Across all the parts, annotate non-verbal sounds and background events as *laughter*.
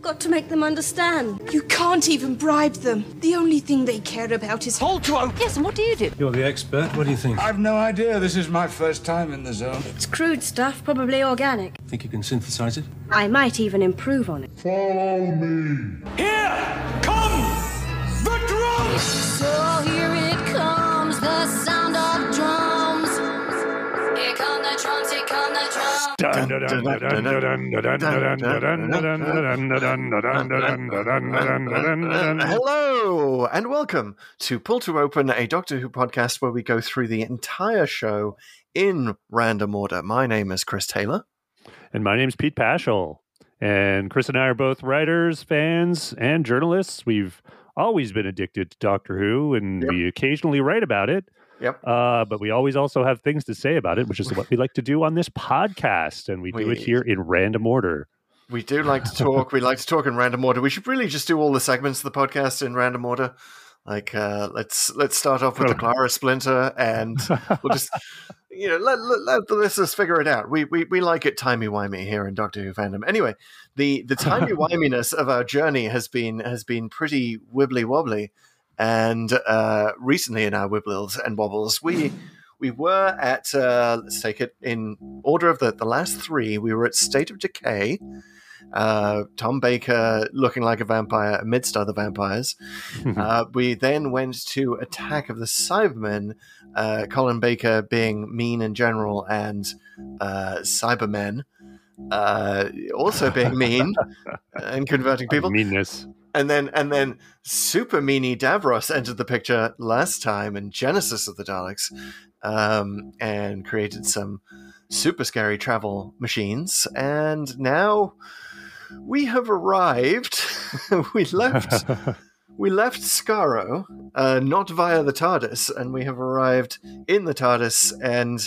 I've got to make them understand. You can't even bribe them. The only thing they care about is Poltro! Yes, and what do you do? You're the expert. What do you think? I've no idea. This is my first time in the zone. It's crude stuff, probably organic. Think you can synthesize it? I might even improve on it. Follow me. Here come the drums! So here it comes, the sound Hello and welcome to Pull to Open, a Doctor Who podcast where we go through the entire show in random order. My name is Chris Taylor. And my name is Pete Pachal. And Chris and I are both writers, fans, and journalists. We've always been addicted to Doctor Who, and Yep. we occasionally write about it. Yep. Uh, but we always also have things to say about it, which is what we like to do on this podcast. And we do it here in random order. We do like to talk. we like to talk in random order. We should really just do all the segments of the podcast in random order. Like, uh, let's let's start off with the Clara Splinter, and we'll just, *laughs* you know, let, let, let the listeners figure it out. We we, we like it timey wimey here in Doctor Who fandom. Anyway, the the *laughs* timey wiminess of our journey has been has been pretty wibbly wobbly, and uh, recently in our wibbles and wobbles, we we were at uh, let's take it in order of the the last three. We were at State of Decay. Uh, Tom Baker looking like a vampire amidst other vampires. *laughs* uh, we then went to Attack of the Cybermen, uh, Colin Baker being mean in general and uh, Cybermen uh, also being mean *laughs* and converting people. Meanness. And then and then Super Meanie Davros entered the picture last time in Genesis of the Daleks, um, and created some super scary travel machines. And now we have arrived. *laughs* we left. *laughs* We left Skaro, uh, not via the TARDIS, and we have arrived in the TARDIS and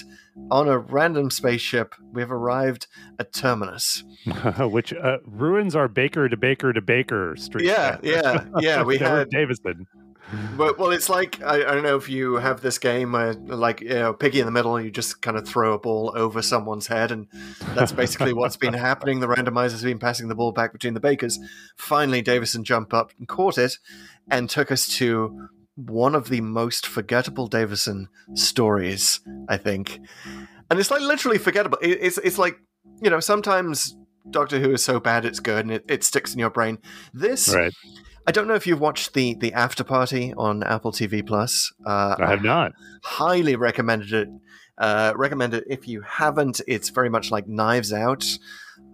on a random spaceship. We have arrived at Terminus. *laughs* which uh, ruins our Baker to Baker to Baker street. Yeah, yeah, *laughs* yeah. We had Davison. But, well, it's like I, I don't know if you have this game, where, like you know, piggy in the middle. You just kind of throw a ball over someone's head, and that's basically what's been happening. The randomizer's been passing the ball back between the bakers. Finally, Davison jumped up and caught it, and took us to one of the most forgettable Davison stories, I think. And it's like literally forgettable. It, it's it's like you know sometimes Doctor Who is so bad it's good, and it, it sticks in your brain. This Right. I don't know if you've watched the the after party on Apple TV Plus. Uh, I have not. highly recommended it. Uh, recommend it if you haven't. It's very much like Knives Out,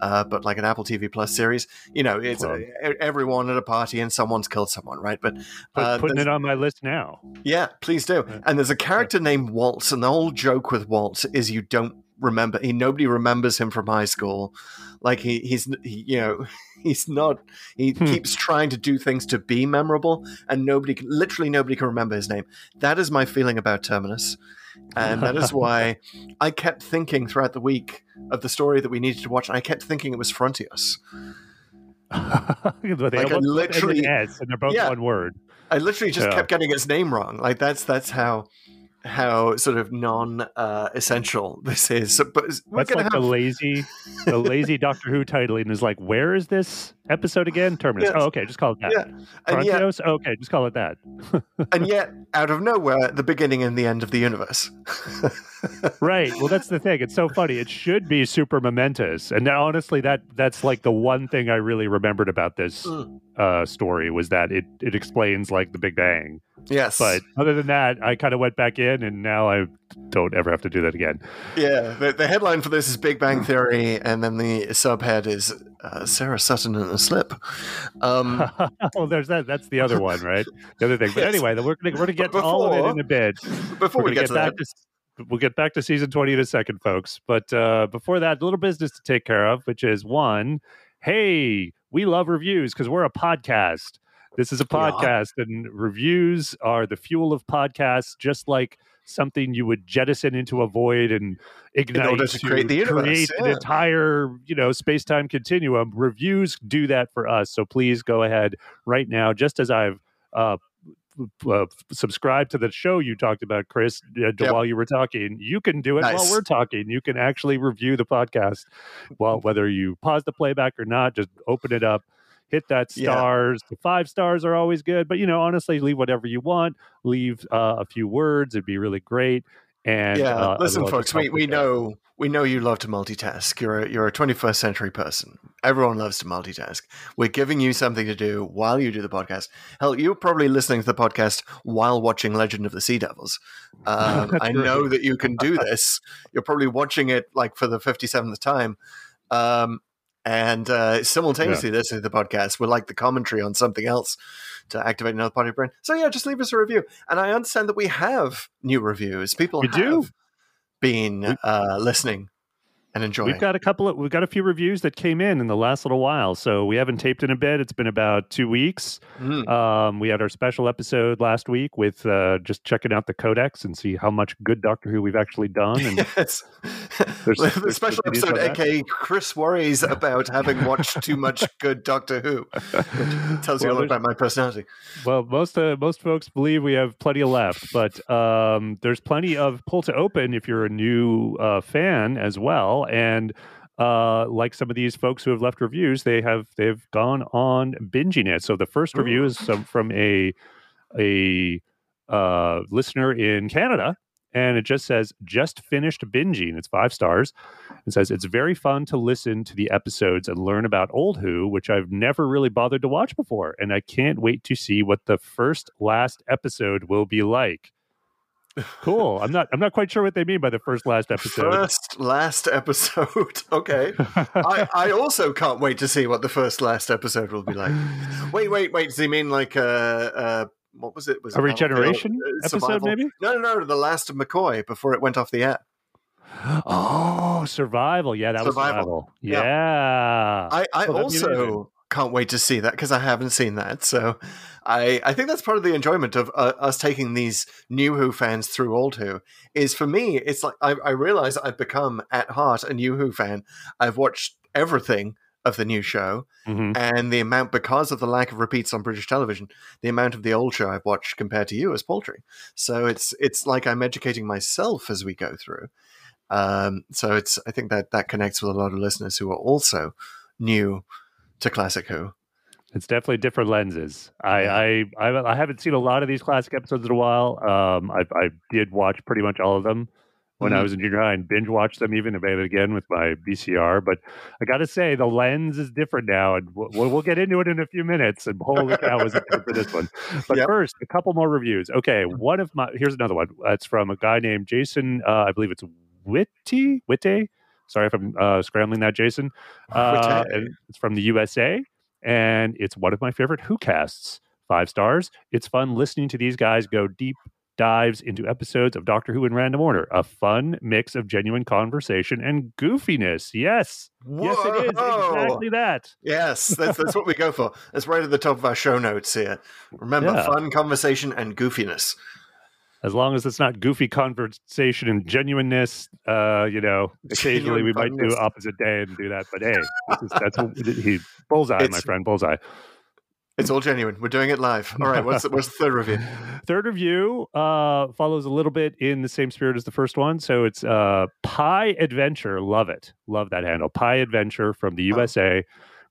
uh, but like an Apple TV Plus series. You know, it's Well. uh, everyone at a party and someone's killed someone, right? But uh, putting it on my list now. yeah, please do. And there's a character named Waltz, and the whole joke with Waltz is you don't remember. He nobody remembers him from high school. Like he, he's he, you know *laughs* he's not. He Hmm. keeps trying to do things to be memorable, and nobody, can, literally nobody, can remember his name. That is my feeling about Terminus, and that is *laughs* why I kept thinking throughout the week of the story that we needed to watch, and I kept thinking it was Frontios *laughs* Like, I both end in literally- S, and they're both Yeah. one word. I literally just Yeah. kept getting its name wrong. Like that's that's how how sort of non uh, essential this is. But we're That's like have the lazy, the lazy *laughs* Doctor Who titling is like, where is this episode again? Terminus. Yes. Oh, okay, just call it that. yeah, and yet Frontios? okay, just call it that. and yet out of nowhere, the beginning and the end of the universe. *laughs* right. Well, that's the thing. It's so funny. It should be super momentous, and now, honestly, that that's like the one thing I really remembered about this Mm. Uh, story was that it it explains like the Big Bang. yes, But other than that, I kind of went back in, and now I don't ever have to do that again. yeah, the, the headline for this is Big Bang Theory, and then the subhead is uh, Sarah Sutton in a slip. Um, well, *laughs* there's that. That's the other one, right? The other thing. But *laughs* Yes. anyway, we're gonna we're gonna get to all of it in a bit. before We're get to back that, to we'll get back to season 20 in a second, folks. But uh, before that, a little business to take care of, which is one, hey, we love reviews because we're a podcast. This is a podcast, and reviews are the fuel of podcasts, just like something you would jettison into a void and ignite to create the universe, create an entire, you know, space-time continuum. Reviews do that for us. So please go ahead right now, just as I've uh, uh, subscribe to the show you talked about, Chris, uh, Yep. while you were talking. You can do it while we're talking. You can actually review the podcast. Well, *laughs* whether you pause the playback or not, just open it up. hit that Yeah. stars. The five stars are always good, but you know, honestly, leave whatever you want. Leave uh, a few words; it'd be really great. And yeah, uh, listen, folks, we, we know we know you love to multitask. You're a, you're a 21st century person. Everyone loves to multitask. We're giving you something to do while you do the podcast. Hell, you're probably listening to the podcast while watching Legend of the Sea Devils. Um, *laughs* I know that you can do *laughs* this. You're probably watching it like for the 57th time. Um, and uh, simultaneously listening to the podcast, we're like the commentary on something else to activate another part of your brain. So yeah, just leave us a review. And I understand that we have new reviews. People We have do. been uh, listening and enjoying. We've got a couple of we've got a few reviews that came in in the last little while, so we haven't taped in a bit. It's been about two weeks. Mm. Um, we had our special episode last week with uh, just checking out the codex and see how much good Doctor Who we've actually done. And Yes. *laughs* There's- *laughs* the special episode, aka Chris worries *laughs* about having watched too much good Doctor Who. Tells you Well, all about my personality. well, most uh, most folks believe we have plenty left, but um, there's plenty of pull to open if you're a new uh, fan as well. And uh, like some of these folks who have left reviews, they have they've gone on binging it. So the first review is some, from a a uh, listener in Canada, and it just says just finished binging. It's five stars. It says it's very fun to listen to the episodes and learn about old Who, which I've never really bothered to watch before, and I can't wait to see what the first last episode will be like. Cool. I'm not. I'm not quite sure what they mean by the first last episode. First last episode. *laughs* okay. *laughs* I, I also can't wait to see what the first last episode will be like. Wait, wait, wait. Does he mean like uh uh what was it? Was A it regeneration uh, episode, maybe? No, no, no. The last of McCoy before it went off the air. Oh, survival. Yeah, that was Survival. survival. Yeah. Yeah. I, I Oh, that'd be amazing. also can't wait to see that because I haven't seen that. So I, I think that's part of the enjoyment of uh, us taking these new Who fans through old Who. Is for me, it's like I, I realize I've become at heart a new Who fan. I've watched everything of the new show, Mhm. and the amount because of the lack of repeats on British television, the amount of the old show I've watched compared to you is paltry. So it's it's like I'm educating myself as we go through. Um, so it's I think that that connects with a lot of listeners who are also new to classic Who. It's definitely different lenses. I, I I I haven't seen a lot of these classic episodes in a while. Um, I I did watch pretty much all of them when I Mhm. was in junior high and binge watched them even about it again with my VCR. But I got to say the lens is different now, and we'll, we'll get into it in a few minutes. And holy cow, was it for this one? *laughs* But Yep. first, a couple more reviews. Okay, one of my here's another one. It's from a guy named Jason. Uh, I believe it's Witty Witte. Sorry if I'm uh, scrambling that, Jason. Uh, and it's from the USA, and it's one of my favorite Who casts. Five stars. It's fun listening to these guys go deep dives into episodes of Doctor Who in random order. A fun mix of genuine conversation and goofiness. Yes, yes, it is exactly that. Yes, that's that's what we go for. That's right at the top of our show notes here. Remember, Yeah. fun conversation and goofiness. As long as it's not goofy conversation and genuineness, uh, you know, *laughs* occasionally we might do opposite day and do that. But hey, this is, that's what he *laughs* bullseye, my friend, bullseye. It's all genuine. We're doing it live. *laughs* All right, what's the, what's the third review? Third review uh, follows a little bit in the same spirit as the first one. So it's uh, Pie Adventure. Love it. Love that handle. Pie Adventure from the. USA.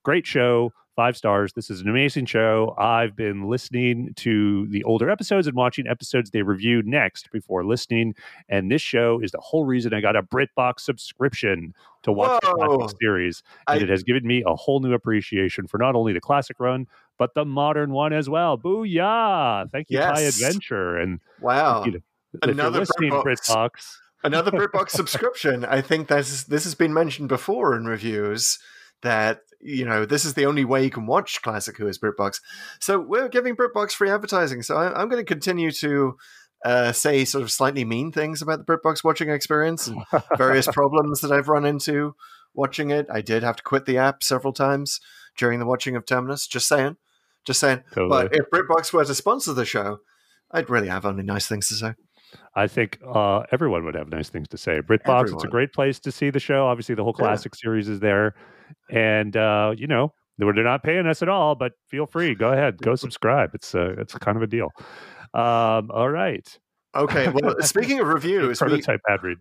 Great show. Five stars. This is an amazing show. I've been listening to the older episodes and watching episodes they reviewed next before listening. And this show is the whole reason I got a BritBox subscription to watch the Whoa. classic series. And I- it has given me a whole new appreciation for not only the classic run, but the modern one as well. Booyah! Thank you, Yes. Adventure. And Wow, you know, Another BritBox. BritBox, another *laughs* BritBox subscription. I think that's this has been mentioned before in reviews that you know this is the only way you can watch classic Who is BritBox. So we're giving BritBox free advertising. So I, I'm going to continue to. Uh, say sort of slightly mean things about the BritBox watching experience and various *laughs* problems that I've run into watching it. I did have to quit the app several times during the watching of Terminus. Just saying, just saying. Totally. But if BritBox were to sponsor the show, I'd really have only nice things to say. I think uh, everyone would have nice things to say. BritBox, it's a great place to see the show. Obviously, the whole Yeah. classic series is there, and uh, you know they're not paying us at all, but feel free, go ahead, go subscribe. It's uh, it's kind of a deal. Um, all right, Okay. *laughs* Well, speaking of reviews, we, Prototype ad read.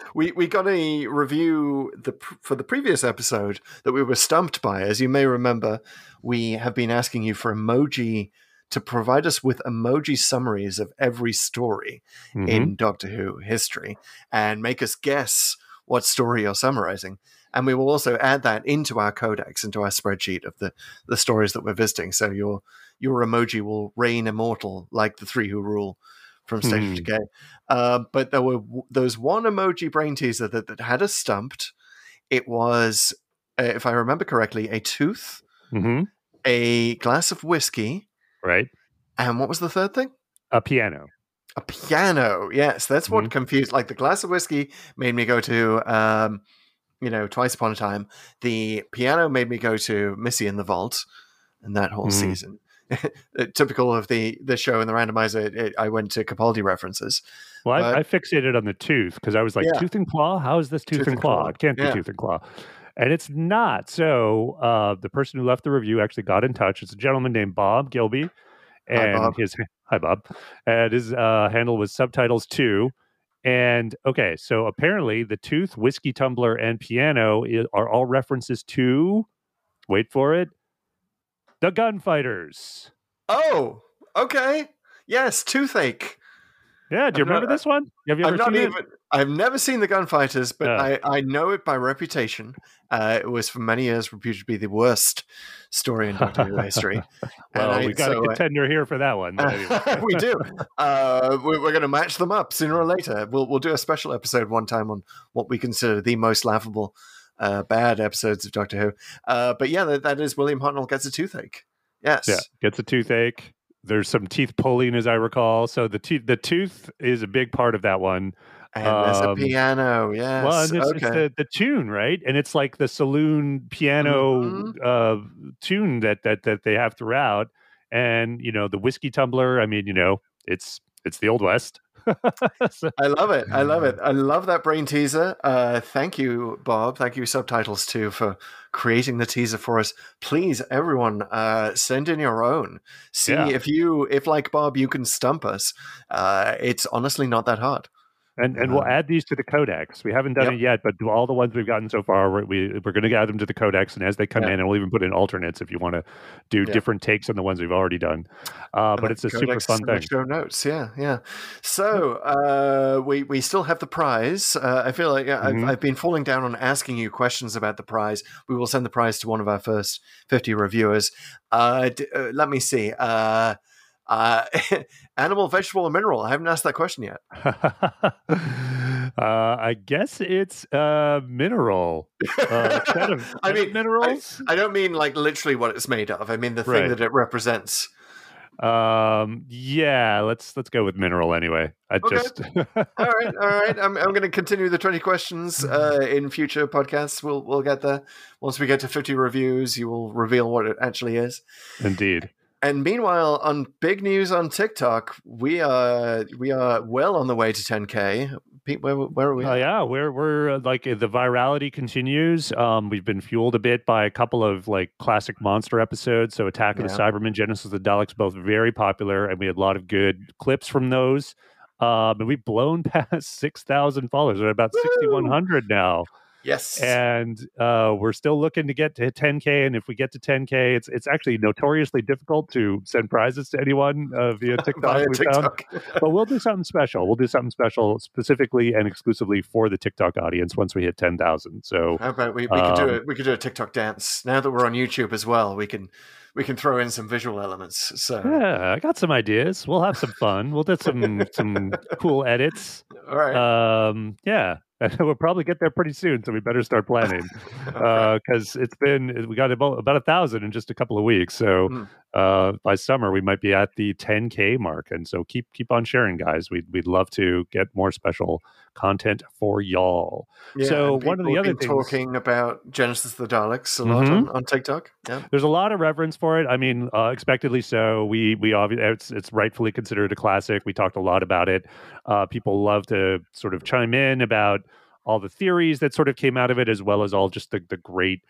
*laughs* we we got a review the for the previous episode that we were stumped by. As you may remember, we have been asking you for emoji to provide us with emoji summaries of every story Mhm. in Doctor Who history and make us guess what story you're summarizing. And we will also add that into our codex, into our spreadsheet of the, the stories that we're visiting. So your your emoji will reign immortal like the three who rule from State Hmm. of Decay. Uh, but there were there was one emoji brain teaser that, that had us stumped. It was, uh, if I remember correctly, a tooth, hmm a glass of whiskey, Right. and what was the third thing? A piano. A piano. Yes, that's what confused. Like the glass of whiskey made me go to, um, you know, Twice Upon a Time. The piano made me go to Missy in the Vault, and that whole Mhm. season. *laughs* Typical of the the show and the randomizer, it, I went to Capaldi references. Well, But- I, I fixated on the tooth because I was like, Yeah. tooth and claw? How is this tooth, Tooth and and claw? claw. It can't be tooth and claw. And it's not. So uh, the person who left the review actually got in touch. It's a gentleman named Bob Gilby. Hi, And Bob. his hi Bob. And his uh, handle was subtitles two. And okay, so apparently the tooth, whiskey tumbler, and piano i- are all references to wait for it. The gunfighters. Oh, okay. Yes, toothache. Yeah, do you I've not- remember this one? Have you ever I've not seen it? I've never seen the Gunfighters, but. I, I know it by reputation. Uh, it was for many years reputed to be the worst story in Doctor Who history. *laughs* And Well, I- we got so a I- contender here for that one. *laughs* anyway. *laughs* we do. Uh, we- we're going to match them up sooner or later. We'll we'll do a special episode one time on what we consider the most laughable uh, bad episodes of Doctor Who. Uh, but yeah, that, that is William Hartnell gets a toothache. Yes. Yeah, gets a toothache. There's some teeth pulling, as I recall. So the teeth, the tooth is a big part of that one. And there's a Um, piano. Yes. well, and it's, it's the, the tune, right? And it's like the saloon piano Mhm. uh, tune that that that they have throughout. And you know, the whiskey tumbler. I mean, you know, it's it's the old west. *laughs* So- I love it. I love it. I love that brain teaser. Uh, thank you, Bob. Thank you, Subtitles, too, for creating the teaser for us. Please, everyone, uh, send in your own. See Yeah. if you, if like Bob, you can stump us. Uh, it's honestly not that hard. And and we'll Um, add these to the codex. We haven't done Yep. it yet, but all the ones we've gotten so far, we're, we we're going to add them to the codex. And as they come Yeah. in, and we'll even put in alternates if you want to do Yeah. different takes on the ones we've already done. Uh, but it's a super fun is in the thing. Show notes, yeah, yeah. So uh, we we still have the prize. Uh, I feel like. I've, I've been falling down on asking you questions about the prize. We will send the prize to one of our first fifty reviewers. Uh, d- uh, let me see. Uh, *laughs* animal, vegetable, and mineral? I haven't asked that question yet. *laughs* uh, I guess it's uh, mineral. Uh, *laughs* kind of, I mean, minerals. I don't mean like literally what it's made of. I mean the thing Right. that it represents. um, yeah, let's let's go with mineral anyway. I Okay. just all right, all right. I'm, I'm going to continue the 20 questions uh, in future podcasts. We'll we'll get there. Once we get to 50 reviews, you will reveal what it actually is. indeed. And meanwhile, on big news on TikTok, we are we are well on the way to 10k. Pete, where, where are we? Oh yeah, we're we're uh, like uh, the virality continues. Um, we've been fueled a bit by a couple of like classic monster episodes. So Attack of the Cybermen, Genesis of the Daleks, both very popular, and we had a lot of good clips from those. Um, and we've blown *laughs* past six thousand followers. We're at about sixty one hundred now, yes. and uh, we're still looking to get to ten k. And if we get to ten k, it's it's actually notoriously difficult to send prizes to anyone uh, via *laughs* TikTok. We found but we'll do something special. We'll do something special specifically and exclusively for the TikTok audience once we hit 10,000. So, How about we, we could do Um, it? We could do a TikTok dance. Now that we're on YouTube as well, we can we can throw in some visual elements. So yeah, I got some ideas. We'll have some fun. We'll do some some cool edits. *laughs* all right. Um, yeah. We'll probably get there pretty soon, so we better start planning *laughs* because it's been we got about about a thousand in just a couple of weeks. So Mm. uh, by summer we might be at the 10k mark, and so keep keep on sharing, guys. We'd we'd love to get more special content for y'all. Yeah, so one of the other things- talking about Genesis of the Daleks a lot Mhm. on, on TikTok. Yeah. There's a lot of reverence for it. I mean, uh, expectedly so. We we obviously it's it's rightfully considered a classic. We talked a lot about it. Uh, people love to sort of chime in about all the theories that sort of came out of it, as well as all just the the great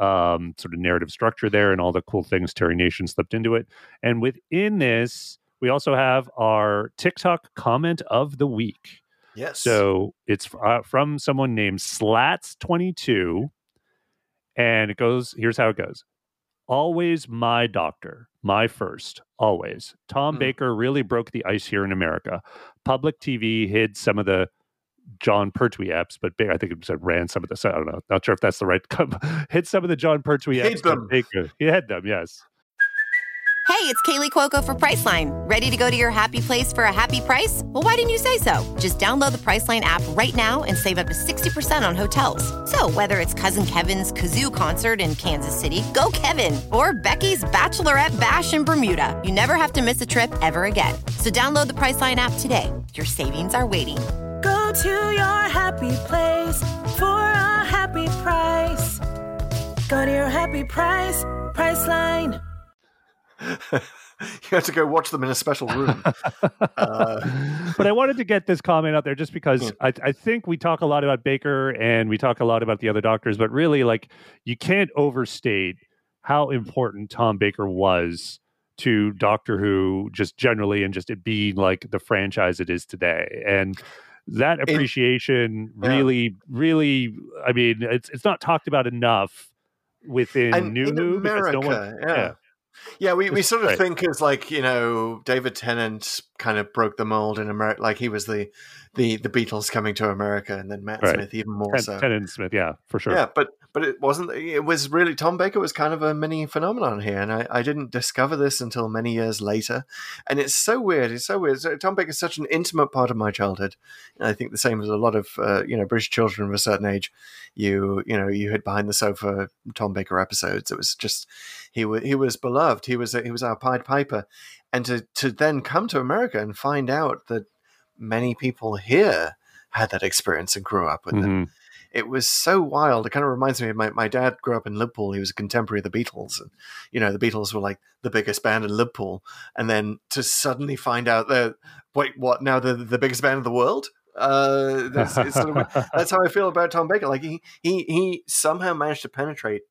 um, sort of narrative structure there and all the cool things Terry Nation slipped into it. And within this, we also have our TikTok comment of the week. Yes. So it's uh, from someone named Slats22. And it goes here's how it goes Always my doctor, my first, always. Tom Mm. Baker really broke the ice here in America. Public TV hid some of the Jon Pertwee apps, but Ba- I think it said ran some of the. I don't know. Not sure if that's the right. *laughs* Hit some of the Jon Pertwee Hid apps. but them. Baker, he had them. Yes. Hey, it's Kaley Cuoco for Priceline. Ready to go to your happy place for a happy price? Well, why didn't you say so? Just download the Priceline app right now and save up to 60% on hotels. So, whether it's Cousin Kevin's Kazoo concert in Kansas City, go Kevin, or Becky's Bachelorette Bash in Bermuda, you never have to miss a trip ever again. So, download the Priceline app today. Your savings are waiting. Go to your happy place for a happy price. Go to your happy price, Priceline. *laughs* you have to go watch them in a special room. *laughs* uh, but I wanted to get this comment out there just because I, I think we talk a lot about Baker and we talk a lot about the other doctors, but really, like, you can't overstate how important Tom Baker was to Doctor Who, just generally, and just it being like the franchise it is today. And that appreciation yeah. really, really, I mean, it's it's not talked about enough within and New in Who America, no one, yeah. Yeah, we, we sort of great. think as like you know David Tennant kind of broke the mold in America, like he was the the the Beatles coming to America, and then Matt Right. Smith even more Ten- so. Tennant Smith, yeah, for sure. Yeah, but but it wasn't. It was really Tom Baker was kind of a mini phenomenon here, and I, I didn't discover this until many years later. And it's so weird. It's so weird. So Tom Baker is such an intimate part of my childhood. And I think the same as a lot of uh, you know British children of a certain age. You you know you hid behind the sofa Tom Baker episodes. It was just he was he was beloved. He was he was our Pied Piper, and to to then come to America and find out that many people here had that experience and grew up with them Mhm. It was so wild. It kind of reminds me of my, my dad grew up in Liverpool. He was a contemporary of the Beatles. And, you know, the Beatles were like the biggest band in Liverpool. And then to suddenly find out that, wait, what, now they're the biggest band in the world? Uh, that's, sort of, that's how I feel about Tom Baker. Like he, he, he somehow managed to penetrate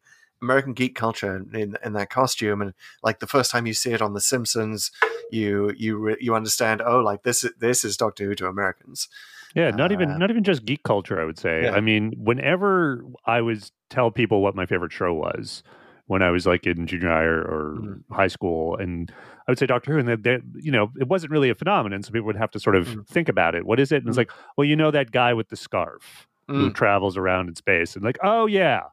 American geek culture in, in that costume. And like the first time you see it on The Simpsons, you, you, re- you understand, oh, like this, is- this is Doctor Who to Americans. Yeah, not even Uh, not even just geek culture. I would say. Yeah. I mean, whenever I was tell people what my favorite show was when I was like in junior high or, or Mhm. high school, and I would say Doctor Who, and they, you know, it wasn't really a phenomenon, so people would have to sort of Mhm. think about it. What is it? And it's Mhm. like, well, you know, that guy with the scarf who Mm. travels around in space, and like, oh yeah.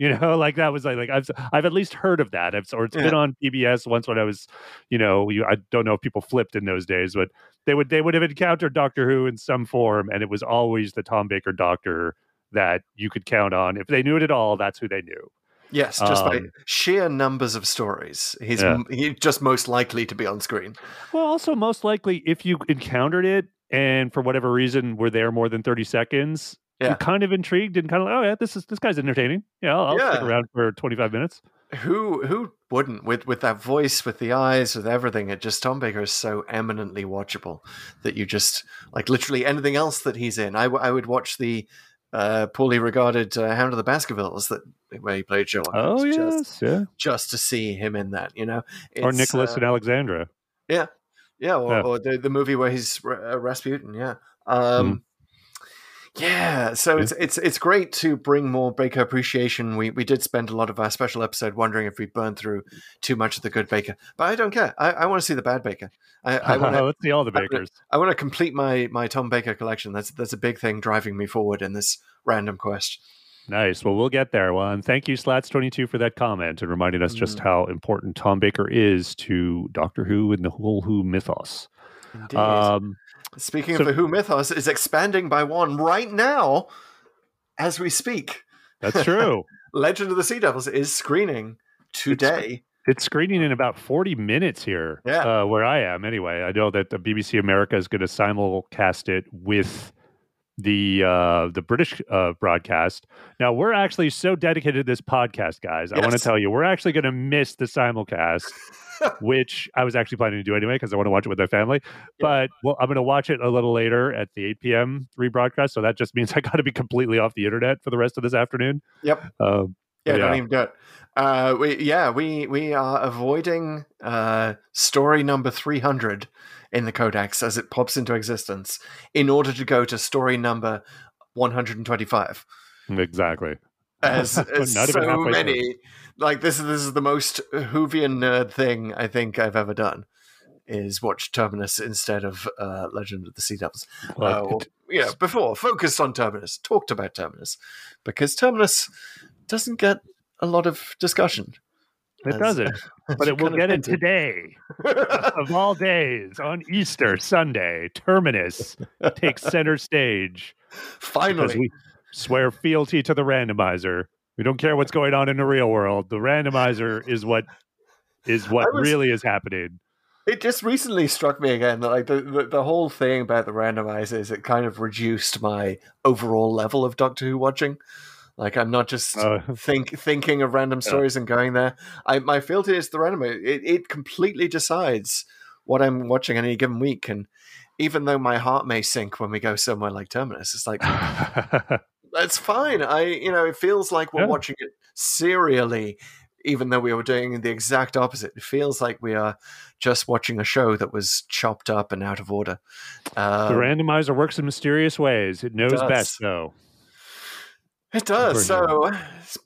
You know, *laughs* like that was like, like I've I've at least heard of that. I've, or it's been on PBS once when I was, you know, you, I don't know if people flipped in those days, but they would they would have encountered Doctor Who in some form, and it was always the Tom Baker Doctor that you could count on. If they knew it at all, that's who they knew. Yes, just by Um, sheer numbers of stories, he's Yeah. he's just most likely to be on screen. Well, also most likely, if you encountered it and for whatever reason were there more than thirty seconds, Yeah. kind of intrigued and kind of like, oh yeah, this is this guy's entertaining. Yeah, I'll, I'll stick around for twenty five minutes. Who who wouldn't with with that voice, with the eyes, with everything? It just Tom Baker is so eminently watchable that you just like literally anything else that he's in. I, w- I would watch the uh, poorly regarded uh, Hound of the Baskervilles that where he played Sherlock. Oh yes, just, yeah. just to see him in that, you know, or Nicholas uh, and Alexandra. Yeah, yeah, or, Yeah. or the the movie where he's uh, Rasputin. Yeah, um, yeah. So Yeah. it's it's it's great to bring more Baker appreciation. We we did spend a lot of our special episode wondering if we burned through too much of the good Baker, but I don't care. I, I want to see the bad Baker. I, I want to *laughs* Let's see all the Bakers. I want to complete my my Tom Baker collection. That's that's a big thing driving me forward in this random quest. Nice. Well, we'll get there. Well, and thank you, Slats22, for that comment and reminding us just Mm. how important Tom Baker is to Doctor Who and the whole Who mythos. Indeed. Um, Speaking so- of the Who mythos, is expanding by one right now as we speak. that's *laughs* true. Legend of the Sea Devils is screening today. it's screening in about 40 minutes here, Yeah. uh, where I am anyway. I know that the BBC America is going to simulcast it with the uh the British uh broadcast. Now we're actually so dedicated to this podcast, guys. I want to tell you, we're actually going to miss the simulcast, *laughs* *laughs* which I was actually planning to do anyway because I want to watch it with my family. But well, I'm going to watch it a little later at the 8 p.m. rebroadcast. So that just means *laughs* I got to be completely off the internet for the rest of this afternoon. Yep. Um, Yeah, Yeah. don't even do it. Uh, we yeah we we are avoiding uh, story number three hundred in the codex as it pops into existence in order to go to story number one hundred and twenty five. Exactly. As, *laughs* as Not even so halfway through. many like this is this is the most Whovian nerd thing I think I've ever done. Is watch Terminus instead of uh, Legend of the Sea Devils. Well, uh, or, you know, before focused on Terminus, talked about Terminus, because Terminus doesn't get a lot of discussion. It As- doesn't, *laughs* but it will get it today. *laughs* of all days, on Easter Sunday, Terminus takes center stage Finally, we swear fealty to the randomizer. We don't care what's going on in the real world. The randomizer is what is what was- really is happening. it just recently struck me again that like the, the the whole thing about the randomizer is it kind of reduced my overall level of Doctor Who watching. Like I'm not just Uh, think thinking of random stories and going there. I my fealty is the randomizer. It, it completely decides what I'm watching any given week, and even though my heart may sink when we go somewhere like Terminus, it's like *laughs* that's fine. I you know it feels like we're Yeah. watching it serially, even though we were doing the exact opposite. It feels like we are just watching a show that was chopped up and out of order. the Um, randomizer works in mysterious ways. It knows does. best, though. It does. So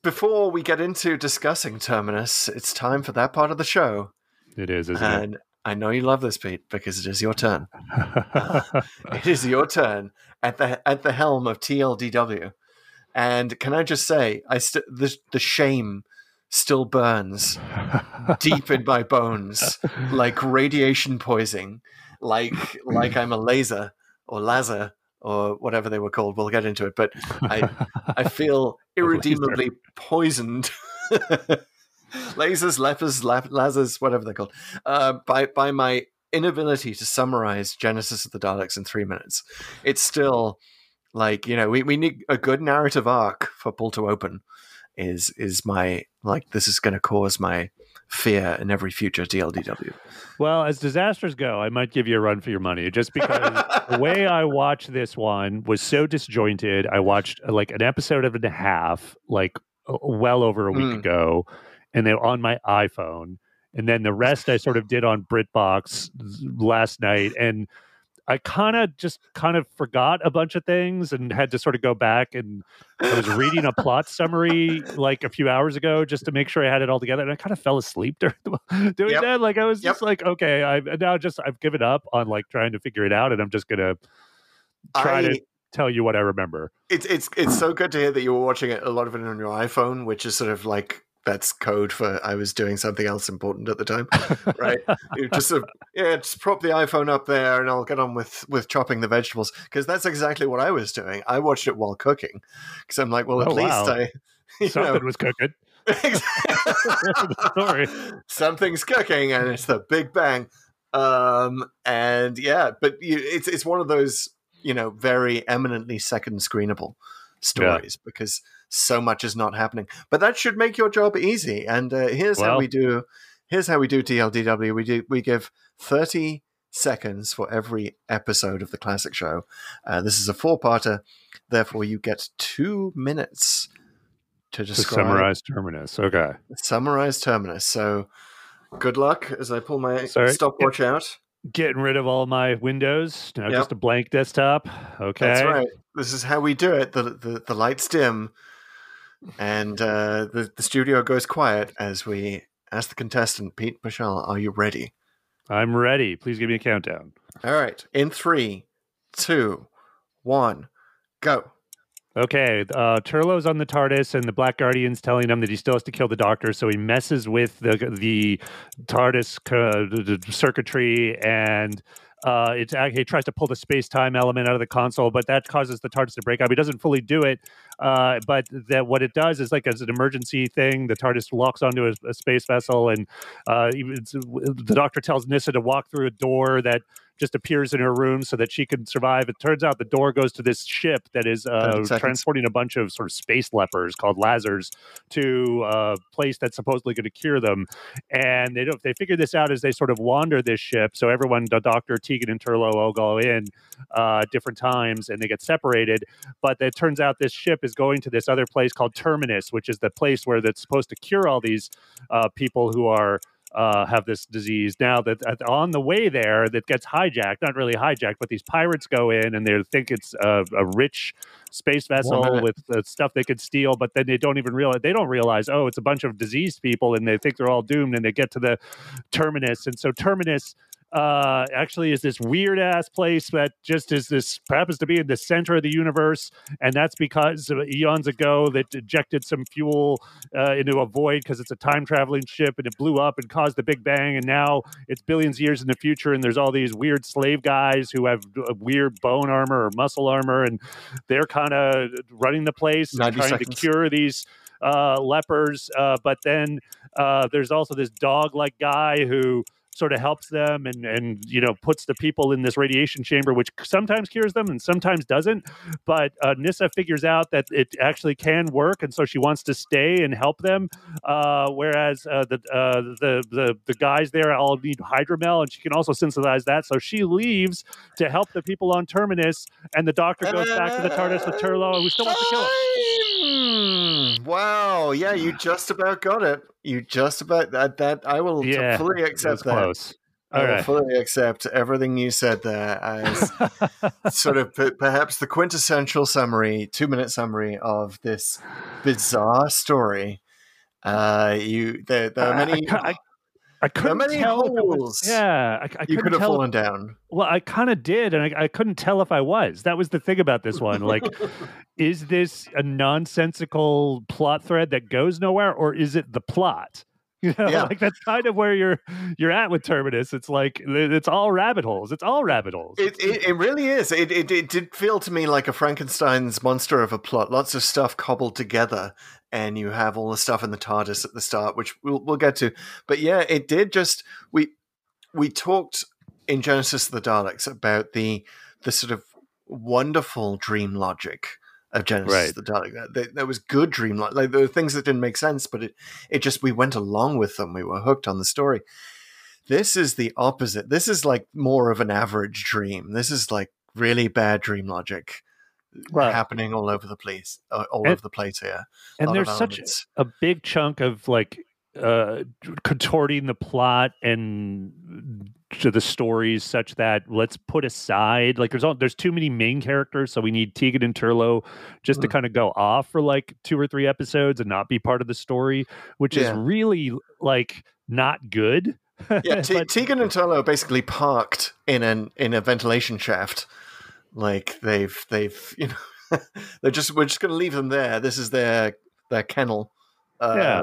before we get into discussing Terminus, it's time for that part of the show. It is, isn't it? And I know you love this, Pete, because it is your turn. *laughs* *laughs* it is your turn at the at the helm of TLDW. And can I just say, I st- the the shame still burns *laughs* deep in my bones, like radiation poisoning, like like I'm a laser or laser or whatever they were called. We'll get into it, but I I feel *laughs* irredeemably poisoned. *laughs* Lasers, lepers, lap- lasers, whatever they're called, uh, by by my inability to summarize Genesis of the Daleks in three minutes. It's still like you know we, we need a good narrative arc for Pull to Open. Is is my like this is going to cause my fear in every future TLDW. Well, as disasters go, I might give you a run for your money just because *laughs* the way I watched this one was so disjointed. I watched uh, like an episode of and a half, like uh, well over a week Mm. ago, and they were on my iPhone. And then the rest I sort of did on BritBox last night. *sighs* And I kind of just kind of forgot a bunch of things and had to sort of go back and I was reading a plot summary like a few hours ago just to make sure I had it all together, and I kind of fell asleep *laughs* during the, doing Yep. that. Like I was Yep. just like, okay, I now just I've given up on like trying to figure it out, and I'm just gonna try I, to tell you what I remember. it's it's it's so good to hear that you were watching it a lot of it on your iPhone, which is sort of like that's code for I was doing something else important at the time, *laughs* right? you just sort of, yeah, just prop the iPhone up there, and I'll get on with with chopping the vegetables because that's exactly what I was doing. I watched it while cooking because I'm like, well, at Oh, least wow. I. *laughs* You Something know, was cooking. *laughs* Sorry. Something's cooking, and it's the Big Bang. Um, and yeah, but you, it's it's one of those you know very eminently second screenable stories because so much is not happening. But that should make your job easy. And uh, here's how we do. Here's how we do TLDW. We do we give thirty seconds for every episode of the classic show. Uh, this is a four-parter, therefore you get two minutes to To summarize Terminus. Okay. summarize Terminus. So good luck as I pull my Sorry. stopwatch out. Getting rid of all my windows. Now Yep. just a blank desktop. Okay. That's right. This is how we do it. The the, the lights dim, and uh, the the studio goes quiet as we ask the contestant Pete Michelle, "Are you ready?" I'm ready. Please give me a countdown. All right. In three, two, one, go. Okay, uh, Turlough's on the TARDIS, and the Black Guardian's telling him that he still has to kill the Doctor. So he messes with the the TARDIS the circuitry, and uh, it's he tries to pull the space time element out of the console, but that causes the TARDIS to break up. He doesn't fully do it, uh, but that what it does is like as an emergency thing, the TARDIS locks onto a, a space vessel, and uh, the Doctor tells Nyssa to walk through a door that just appears in her room so that she can survive. It turns out the door goes to this ship that is uh, transporting a bunch of sort of space lepers called Lazars to a place that's supposedly going to cure them. And they don't. They figure this out as they sort of wander this ship. So everyone, the Doctor, Tegan, and Turlough all go in uh, different times, and they get separated. But it turns out this ship is going to this other place called Terminus, which is the place where that's supposed to cure all these uh, people who are uh, have this disease. Now that that on the way there, that gets hijacked, not really hijacked, but these pirates go in and they think it's a, a rich space vessel with uh, stuff they could steal, but then they don't even realize they don't realize oh it's a bunch of diseased people and they think they're all doomed and they get to the terminus and so terminus uh, actually is this weird ass place that just is this happens to be in the center of the universe, and that's because eons ago that ejected some fuel uh, into a void because it's a time traveling ship and it blew up and caused the Big Bang, and now it's billions of years in the future, and there's all these weird slave guys who have uh, weird bone armor or muscle armor, and they're kind of running the place, trying seconds. to cure these uh, lepers. Uh, but then uh, there's also this dog like guy who sort of helps them and and you know puts the people in this radiation chamber which sometimes cures them and sometimes doesn't. But uh, Nyssa figures out that it actually can work and so she wants to stay and help them uh, whereas uh, the, uh, the the the guys there all need hydromel and she can also synthesize that. So she leaves to help the people on terminus and the doctor goes back to the tardis with Turlough who still wants to kill him Wow, yeah, you *sighs* just about got it. You just about that. That I will yeah fully accept that. close I all will fully accept everything you said there as *laughs* sort of p- perhaps the quintessential summary, two minute summary of this bizarre story. Uh, you there, there are I- I many. I- I couldn't many tell if was- holes. yeah, I, I you couldn't have fallen down. Well, I kind of did, and I, I couldn't tell if I was. That was the thing about this one. Like, *laughs* is this a nonsensical plot thread that goes nowhere, or is it the plot? You know, Yeah. like that's kind of where you're you're at with Terminus. It's like it's all rabbit holes. It's all rabbit holes. It, it, it really is. It, it it did feel to me like a Frankenstein's monster of a plot. Lots of stuff cobbled together, and you have all the stuff in the TARDIS at the start, which we'll we'll get to. But yeah, it did just we we talked in Genesis of the Daleks about the the sort of wonderful dream logic of Genesis Right. of the Daleks. that, that was good dream logic. Like there were things that didn't make sense, but it it just we went along with them. We were hooked on the story. This is the opposite. This is like more of an average dream. This is like really bad dream logic Well- happening all over the place, uh, all And- over the place here. and there's such a big chunk of like uh contorting the plot and to the stories such that let's put aside like there's all there's too many main characters so we need Tegan and Turlough just to Mm. kind of go off for like two or three episodes and not be part of the story which is really like not good yeah, *laughs* Te- But- Tegan and Turlough are basically parked in an in a ventilation shaft. Like they've they've *laughs* you know they're just we're just going to leave them there. This is their their kennel. Um, Yeah.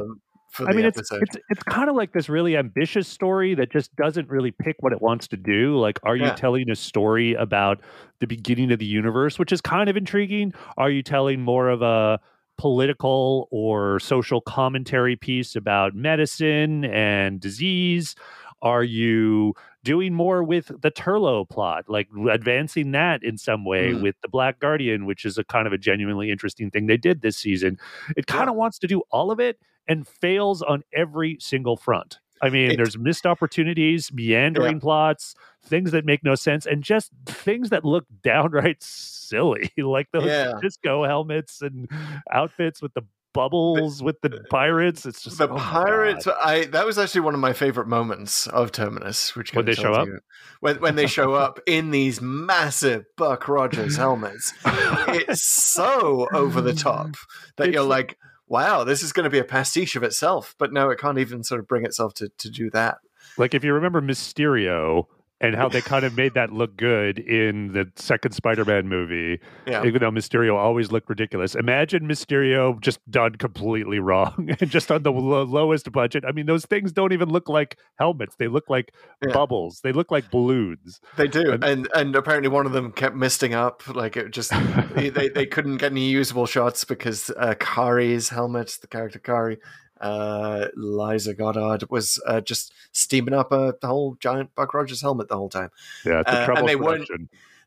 For I mean, it's episode. it's it's kind of like this really ambitious story that just doesn't really pick what it wants to do. Like, are you Yeah. telling a story about the beginning of the universe, which is kind of intriguing? Are you telling more of a political or social commentary piece about medicine and disease? Are you doing more with the Turlough plot, like advancing that in some way Mm. with the Black Guardian, which is a kind of a genuinely interesting thing they did this season? It kind of wants to do all of it and fails on every single front. I mean, It- there's missed opportunities, meandering plots, things that make no sense, and just things that look downright *laughs* silly, *laughs* like those Yeah. disco helmets and outfits with the bubbles with the uh, pirates. It's just the oh pirates. I that was actually one of my favorite moments of Terminus, which When they show up? you- when when they show up in these massive Buck Rogers helmets. it's so over the top *laughs* that It's you're like- like, wow, this is going to be a pastiche of itself. But no, it can't even sort of bring itself to to do that. Like if you remember Mysterio and how they kind of made that look good in the second Spider-Man movie, Yeah. even though Mysterio always looked ridiculous. Imagine Mysterio just done completely *laughs* wrong and just on the lo- lowest budget. I mean, those things don't even look like helmets; they look like Yeah. bubbles. They look like balloons. They do, And- and and apparently one of them kept misting up. Like it just they, *laughs* they they couldn't get any usable shots because uh, Kari's helmet, the character Kari, uh, Liza Goddard was uh, just steaming up a whole giant Buck Rogers helmet the whole time. Yeah, it's a Uh, and they weren't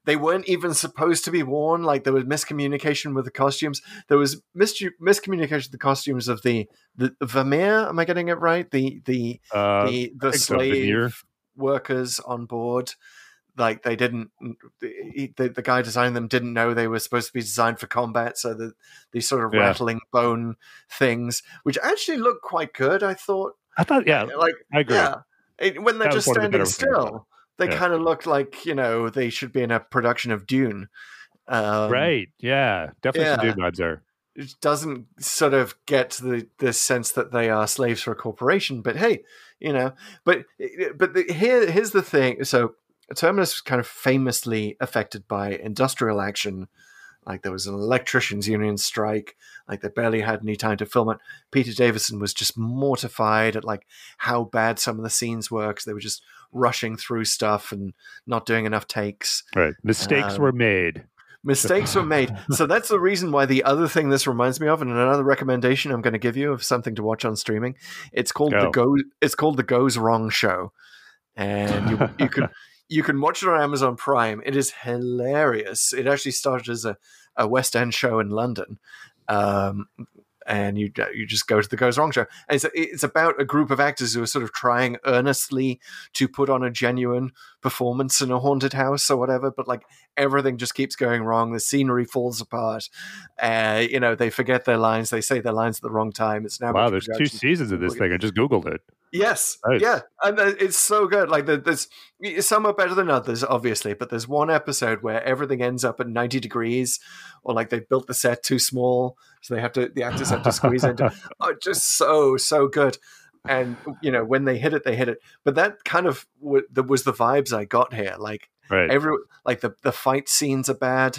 they weren't even supposed to be worn. Like there was miscommunication with the costumes. There was mis- miscommunication with the costumes of the the Vermeer. Am I getting it right? The the Uh, the the think so, slave workers on board. Like they didn't, the, the, guy designing them didn't know they were supposed to be designed for combat. So the these sort of Yeah. rattling bone things, which actually look quite good. I thought, I thought, yeah, like I agree. yeah, It- when they're That just the standing better things about still, they Yeah. kind of look like you know they should be in a production of Dune. Um, right. Yeah, definitely some yeah. dude vibes there. it doesn't sort of get to the, the sense that they are slaves for a corporation. But hey, you know, but but the, here here's the thing. So Terminus was kind of famously affected by industrial action. Like there was an electricians' union strike. Like they barely had any time to film it. Peter Davison was just mortified at like how bad some of the scenes were because they were just rushing through stuff and not doing enough takes Right. Mistakes Um, were made. mistakes were made. *laughs* So that's the reason why the other thing this reminds me of, and another recommendation I'm going to give you of something to watch on streaming. It's called the Go. It's called the Goes Wrong Show, and you, you can *laughs* you can watch it on Amazon Prime. It is hilarious. It actually started as a, a West End show in London. Um, and you you just go to the Goes Wrong show, and it's it's about a group of actors who are sort of trying earnestly to put on a genuine performance in a haunted house or whatever, but like everything just keeps going wrong. The scenery falls apart. Uh, you know, they forget their lines. They say their lines at the wrong time. It's now Wow, there's two seasons of this thing. I just googled it. Yes, Nice. yeah, and uh, it's so good. Like there's some are better than others, obviously, but there's one episode where everything ends up at 90 degrees, or like they built the set too small, so they have to the actors have to squeeze into. *laughs* Oh, just so so good. And you know when they hit it, they hit it. But that kind of w- that was the vibes I got here. Like Right. every like the the fight scenes are bad.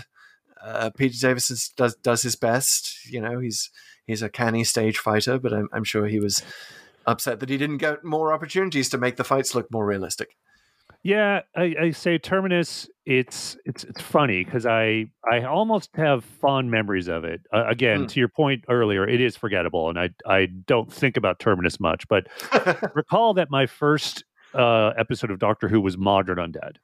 Uh, Peter Davison does does his best. You know he's he's a canny stage fighter, but I'm, I'm sure he was upset that he didn't get more opportunities to make the fights look more realistic. Yeah, I, I say Terminus. It's it's it's funny because I I almost have fond memories of it. Uh, again, Hmm. to your point earlier, it is forgettable, and I I don't think about Terminus much. But *laughs* recall that my first uh, episode of Doctor Who was Mawdryn Undead,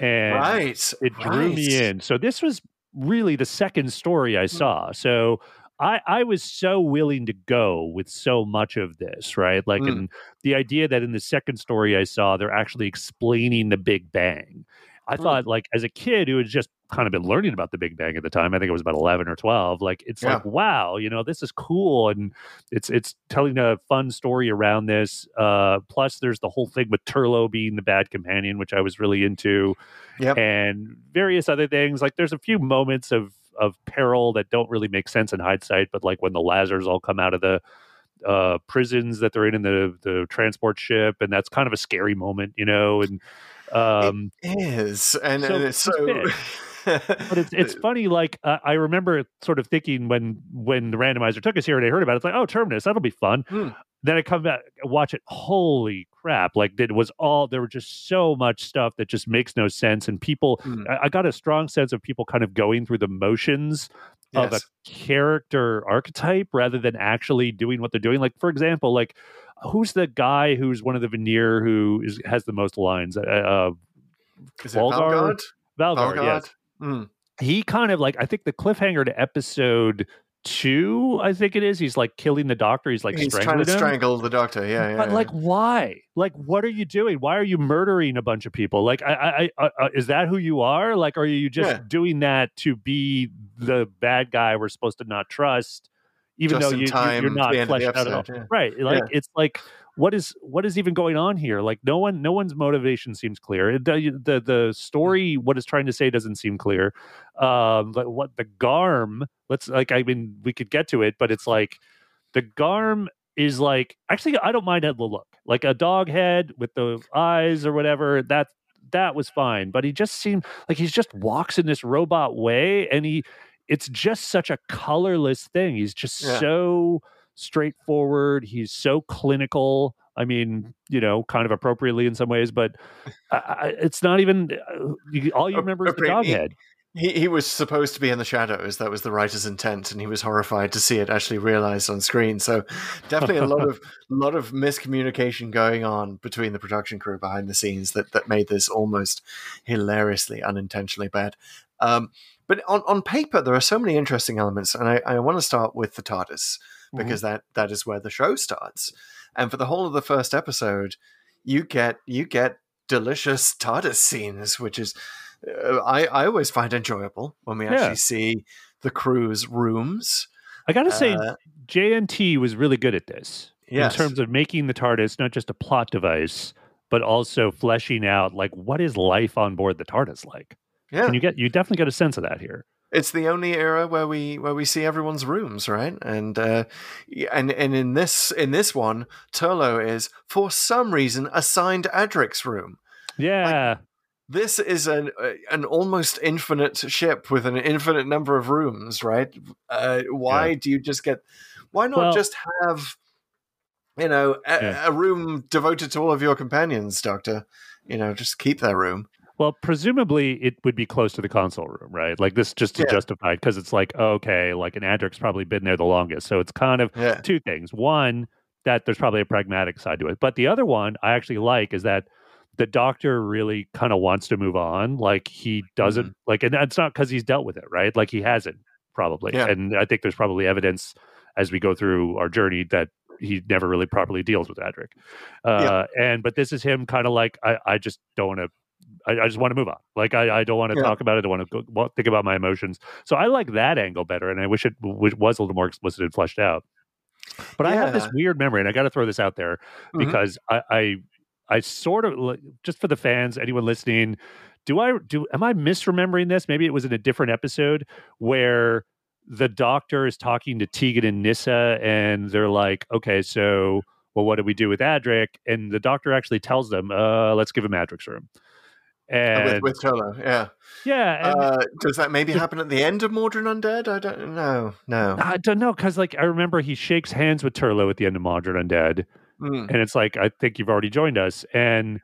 and right, it drew me in. So this was really the second story I saw. So I I was so willing to go with so much of this, right? Like Mm. in the idea that in the second story I saw they're actually explaining the Big Bang. I Mm. thought like as a kid who had just kind of been learning about the Big Bang at the time, I think it was about 11 or 12, like it's like wow, you know, this is cool and it's it's telling a fun story around this. Uh plus there's the whole thing with Turlough being the bad companion, which I was really into Yep. and various other things. Like there's a few moments of of peril that don't really make sense in hindsight, but like when the Lazars all come out of the uh prisons that they're in in the the transport ship, and that's kind of a scary moment, you know. And um, Is and, So and it's so. but it's it's *laughs* funny. Like uh, I remember sort of thinking when when the randomizer took us here and I heard about it, it's like, oh, Terminus, that'll be fun. Hmm. Then I come back, watch it. Holy crap! Like it was all there was just so much stuff that just makes no sense, and people. Hmm. I, I got a strong sense of people kind of going through the motions of a character archetype rather than actually doing what they're doing. Like for example, like who's the guy who's one of the veneer who is has the most lines? Uh, uh, Is Volgar? Valgard? Valgar, yes Mm. he kind of like I think the cliffhanger to episode two, I think it is. He's like killing the doctor. He's like He's trying to him. strangle the doctor. Yeah, yeah. But yeah. like, why? Like, what are you doing? Why are you murdering a bunch of people? Like, I, I, I uh, is that who you are? Like, are you just Yeah. doing that to be the bad guy we're supposed to not trust, even Just though you, you- you're not the end of the fleshed out at all? yeah. Right? Like, it's like. What is what is even going on here? Like no one, no one's motivation seems clear. It, the the the story, what it's trying to say, doesn't seem clear. Um, but what the Garm? Let's like, I mean, we could get to it, but it's like the Garm is like actually I don't mind the look, like a dog head with the eyes or whatever. That that was fine, but he just seemed like he just walks in this robot way, and he it's just such a colorless thing. He's just Yeah. so straightforward. He's so clinical. I mean, you know, kind of appropriately in some ways, but I, it's not even. Uh, all you remember is the dog he- head. he, he was supposed to be in the shadows. That was the writer's intent, and he was horrified to see it actually realized on screen. So, definitely a lot *laughs* of lot of miscommunication going on between the production crew behind the scenes that that made this almost hilariously unintentionally bad. Um, but on, on paper, there are so many interesting elements, and I, I want to start with the TARDIS because that that is where the show starts. And for the whole of the first episode, you get you get delicious TARDIS scenes, which is uh, I I always find enjoyable when we actually Yeah. see the crew's rooms. I gotta say, Uh, JNT was really good at this Yes. in terms of making the TARDIS not just a plot device, but also fleshing out like what is life on board the TARDIS like. Yeah, And you get you definitely get a sense of that here. It's the only era where we where we see everyone's rooms, right? And uh, and and in this in this one, Turlough is for some reason assigned Adric's room. Yeah. This is an uh, an almost infinite ship with an infinite number of rooms, right? Uh, why do you just get? Why not Well- just have, you know, a, Yeah. a room devoted to all of your companions, Doctor? You know, just keep their room. Well, presumably it would be close to the console room, right? Like this just to Yeah. justify because it's like, okay, like an Adric's probably been there the longest. So it's kind of Yeah, two things. One, that there's probably a pragmatic side to it. But the other one I actually like is that the doctor really kind of wants to move on. Like he doesn't Mm-hmm. like, and it's not because he's dealt with it, right? Like he hasn't probably. Yeah. And I think there's probably evidence as we go through our journey that he never really properly deals with Adric. Uh, And but this is him kind of like I, I just don't want to. I, I just want to move on. Like I, I don't want to Yeah. talk about it. I don't want to go, think about my emotions. So I like that angle better, and I wish it w- was a little more explicit and fleshed out. But I have this weird memory, and I got to throw this out there Mhm. because I, I, I sort of just for the fans, anyone listening, do I do? Am I misremembering this? Maybe it was in a different episode where the doctor is talking to Tegan and Nyssa, and they're like, "Okay, so." Well, what do we do with Adric? And the doctor actually tells them, uh, let's give him Adric's room. And with with Turlough, yeah. yeah, and Uh, does that maybe happen at the end of Mawdryn Undead? I don't know. No. I don't know because like I remember he shakes hands with Turlough at the end of Mawdryn Undead, Mm. and it's like I think you've already joined us, and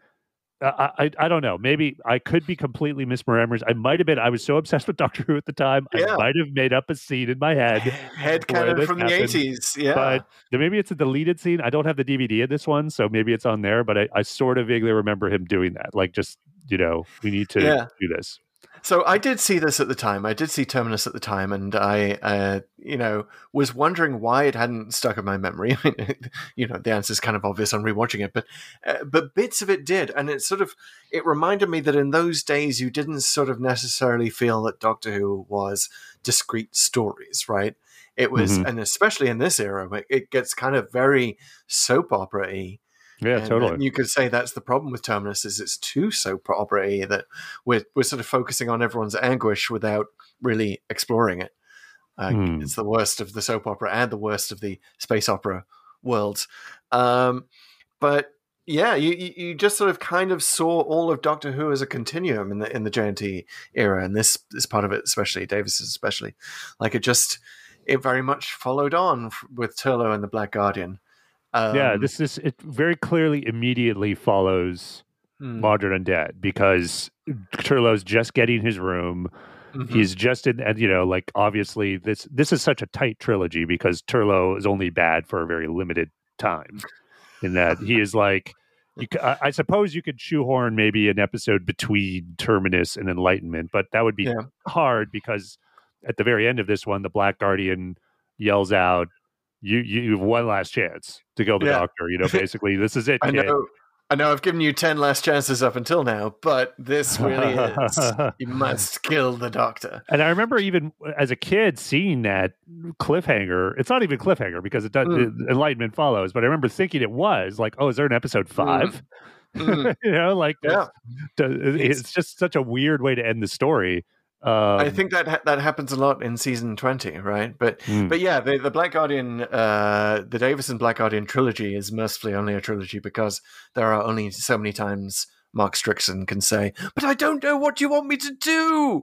I I, I don't know. Maybe I could be completely misremembering. I might have been. I was so obsessed with Doctor Who at the time. Yeah. I might have made up a scene in my head. Head canon from the eighties. Yeah. But maybe it's a deleted scene. I don't have the DVD of this one, so maybe it's on there. But I, I sort of vaguely remember him doing that. Like just you know, we need to Yeah. do this. So I did see this at the time. I did see Terminus at the time, and I, uh, you know, was wondering why it hadn't stuck in my memory. I *laughs* mean, you know, the answer is kind of obvious on rewatching it, but uh, but bits of it did, and it sort of it reminded me that in those days you didn't sort of necessarily feel that Doctor Who was discrete stories, right? It was, Mhm. and especially in this era, it, it gets kind of very soap opera-y. Yeah, And- totally. And you could say that's the problem with Terminus is it's too soap opera that we're we're sort of focusing on everyone's anguish without really exploring it. Uh, Hmm. It's the worst of the soap opera and the worst of the space opera worlds. Um, but yeah, you, you just sort of kind of saw all of Doctor Who as a continuum in the in the JNT era, and this this part of it, especially Davis, especially, like it just it very much followed on with Turlough and the Black Guardian. Um, yeah, this is it. Very clearly, immediately follows hmm, Mawdryn Undead because Turlough's just getting his room. mhm. He's just in, and you know, like obviously this this is such a tight trilogy because Turlough is only bad for a very limited time. In that he is like, you, I, I suppose you could shoehorn maybe an episode between Terminus and Enlightenment, but that would be Yeah. hard because at the very end of this one, the Black Guardian yells out, "You you have one last chance to kill the Yeah. Doctor." You know, basically, this is *laughs* it. I kid. know, I know. I've given you ten last chances up until now, but this really is. *laughs* you must kill the Doctor. And I remember even as a kid seeing that cliffhanger. It's not even cliffhanger because it does Mm. enlightenment follows. But I remember thinking it was like, oh, is there an episode five? *laughs* Mm. you know, like Yeah. does- it's, just such a weird way to end the story. Um, I think that ha- that happens a lot in season twenty, right? But Mm. but yeah, the, the Black Guardian, uh, the Davison Black Guardian trilogy is mercifully only a trilogy because there are only so many times Mark Strickson can say, "But I don't know what you want me to do,"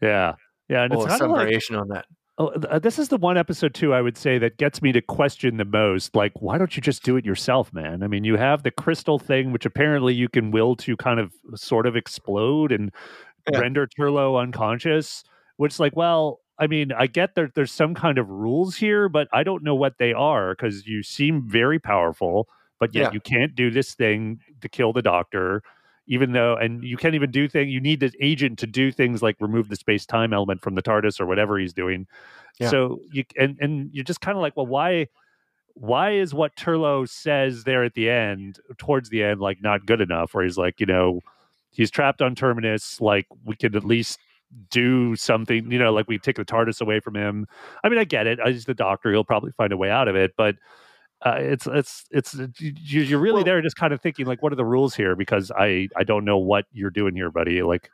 yeah, yeah, and it's or kind some of like variation on that. Oh, uh, this is the one episode too. I would say that gets me to question the most. Like, why don't you just do it yourself, man? I mean, you have the crystal thing, which apparently you can will to kind of sort of explode and Yeah. render Turlough unconscious, which like, well, I mean, I get that there's some kind of rules here, but I don't know what they are because you seem very powerful, but yet Yeah. you can't do this thing to kill the doctor. Even though, and you can't even do things. You need this agent to do things like remove the space time element from the TARDIS or whatever he's doing. Yeah. So you and and you're just kind of like, well, why? why is what Turlough says there at the end, towards the end, like not good enough? Where he's like, you know, he's trapped on Terminus. Like we could at least do something, you know, like we take the TARDIS away from him. I mean, I get it. He's the Doctor. He'll probably find a way out of it, but. Uh, it's it's it's you- you're really Well- there just kind of thinking like what are the rules here because I I don't know what you're doing here buddy like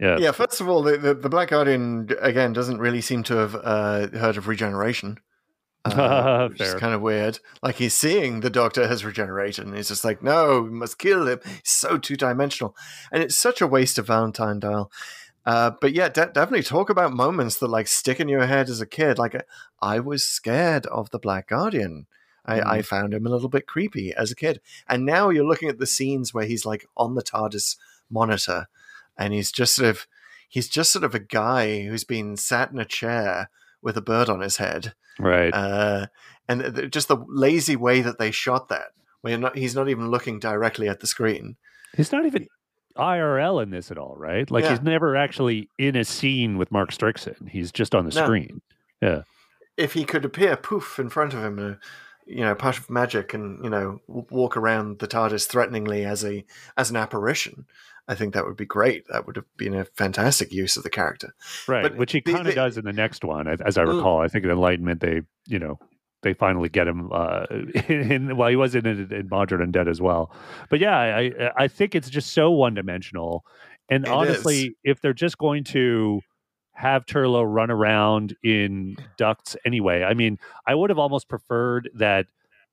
yeah Yeah, first of all, the, the, the Black Guardian, again, doesn't really seem to have uh, heard of regeneration. Uh, *laughs* which is kind of weird. Like he's seeing the Doctor has regenerated, and he's just like, "No, we must kill him." He's so two dimensional, and it's such a waste of Valentine Dyall. Uh, but yeah, de- definitely talk about moments that like stick in your head as a kid. Like I was scared of the Black Guardian. I, I found him a little bit creepy as a kid, and now you're looking at the scenes where he's like on the TARDIS monitor, and he's just sort of he's just sort of a guy who's been sat in a chair with a bird on his head right uh, and th- just the lazy way that they shot that, where not, he's not even looking directly at the screen. He's not even IRL in this at all, right? Like Yeah. he's never actually in a scene with Mark Strickson. He's just on the No. screen. Yeah. If he could appear poof in front of him, uh, you know, part of magic, and you know, w- walk around the TARDIS threateningly as a as an apparition, I think that would be great. That would have been a fantastic use of the character. Right. But Which he kind of does in the next one, as- I Mm. recall. I think in Enlightenment, they, you know, they finally get him. Uh, in, *laughs* in well, he was in, in, in Mawdryn *Dead* as well. But yeah, I I- I think it's just so one dimensional. And It honestly, is. if they're just going to have Turlough run around in ducts anyway, I mean, I would have almost preferred that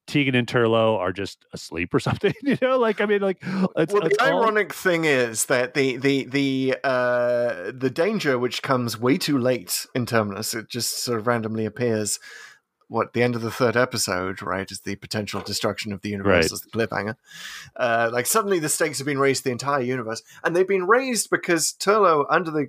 Tegan and Turlough are just asleep or something. *laughs* You know, like I mean, like it's, well, it's the all- ironic thing is that the the the uh, the danger which comes way too late in Terminus, it just sort of randomly appears. What the end of the third episode, right, is the potential destruction of the universe Right. as the cliffhanger. Uh, like suddenly the stakes have been raised the entire universe, and they've been raised because Turlough, under the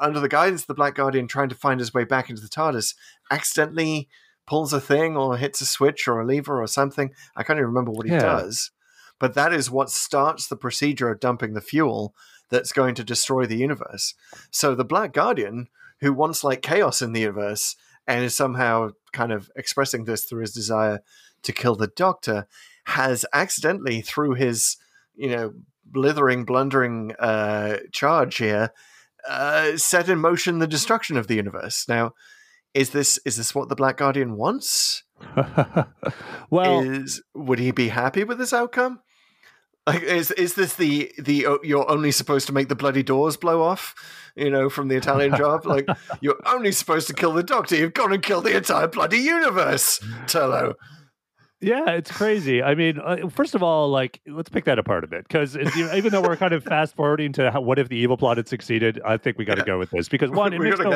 under the guidance of the Black Guardian, trying to find his way back into the TARDIS, accidentally pulls a thing or hits a switch or a lever or something. I can't even remember what he Yeah. does. But that is what starts the procedure of dumping the fuel that's going to destroy the universe. So the Black Guardian, who wants like chaos in the universe and is somehow kind of expressing this through his desire to kill the Doctor, has accidentally, through his, you know, blithering, blundering uh, charge here, uh, set in motion the destruction of the universe. Now, is this is this what the Black Guardian wants? *laughs* well, is would he be happy with this outcome? Like, is is this the the oh, you're only supposed to make the bloody doors blow off? You know, from the Italian *laughs* job, like you're only supposed to kill the Doctor. You've gone and killed the entire bloody universe, Turlough. Yeah, it's crazy. I mean, uh, first of all, like let's pick that apart a bit because even though we're kind of fast forwarding to how, what if the evil plot had succeeded, I think we got to Yeah. go with this because *laughs* one, it makes no,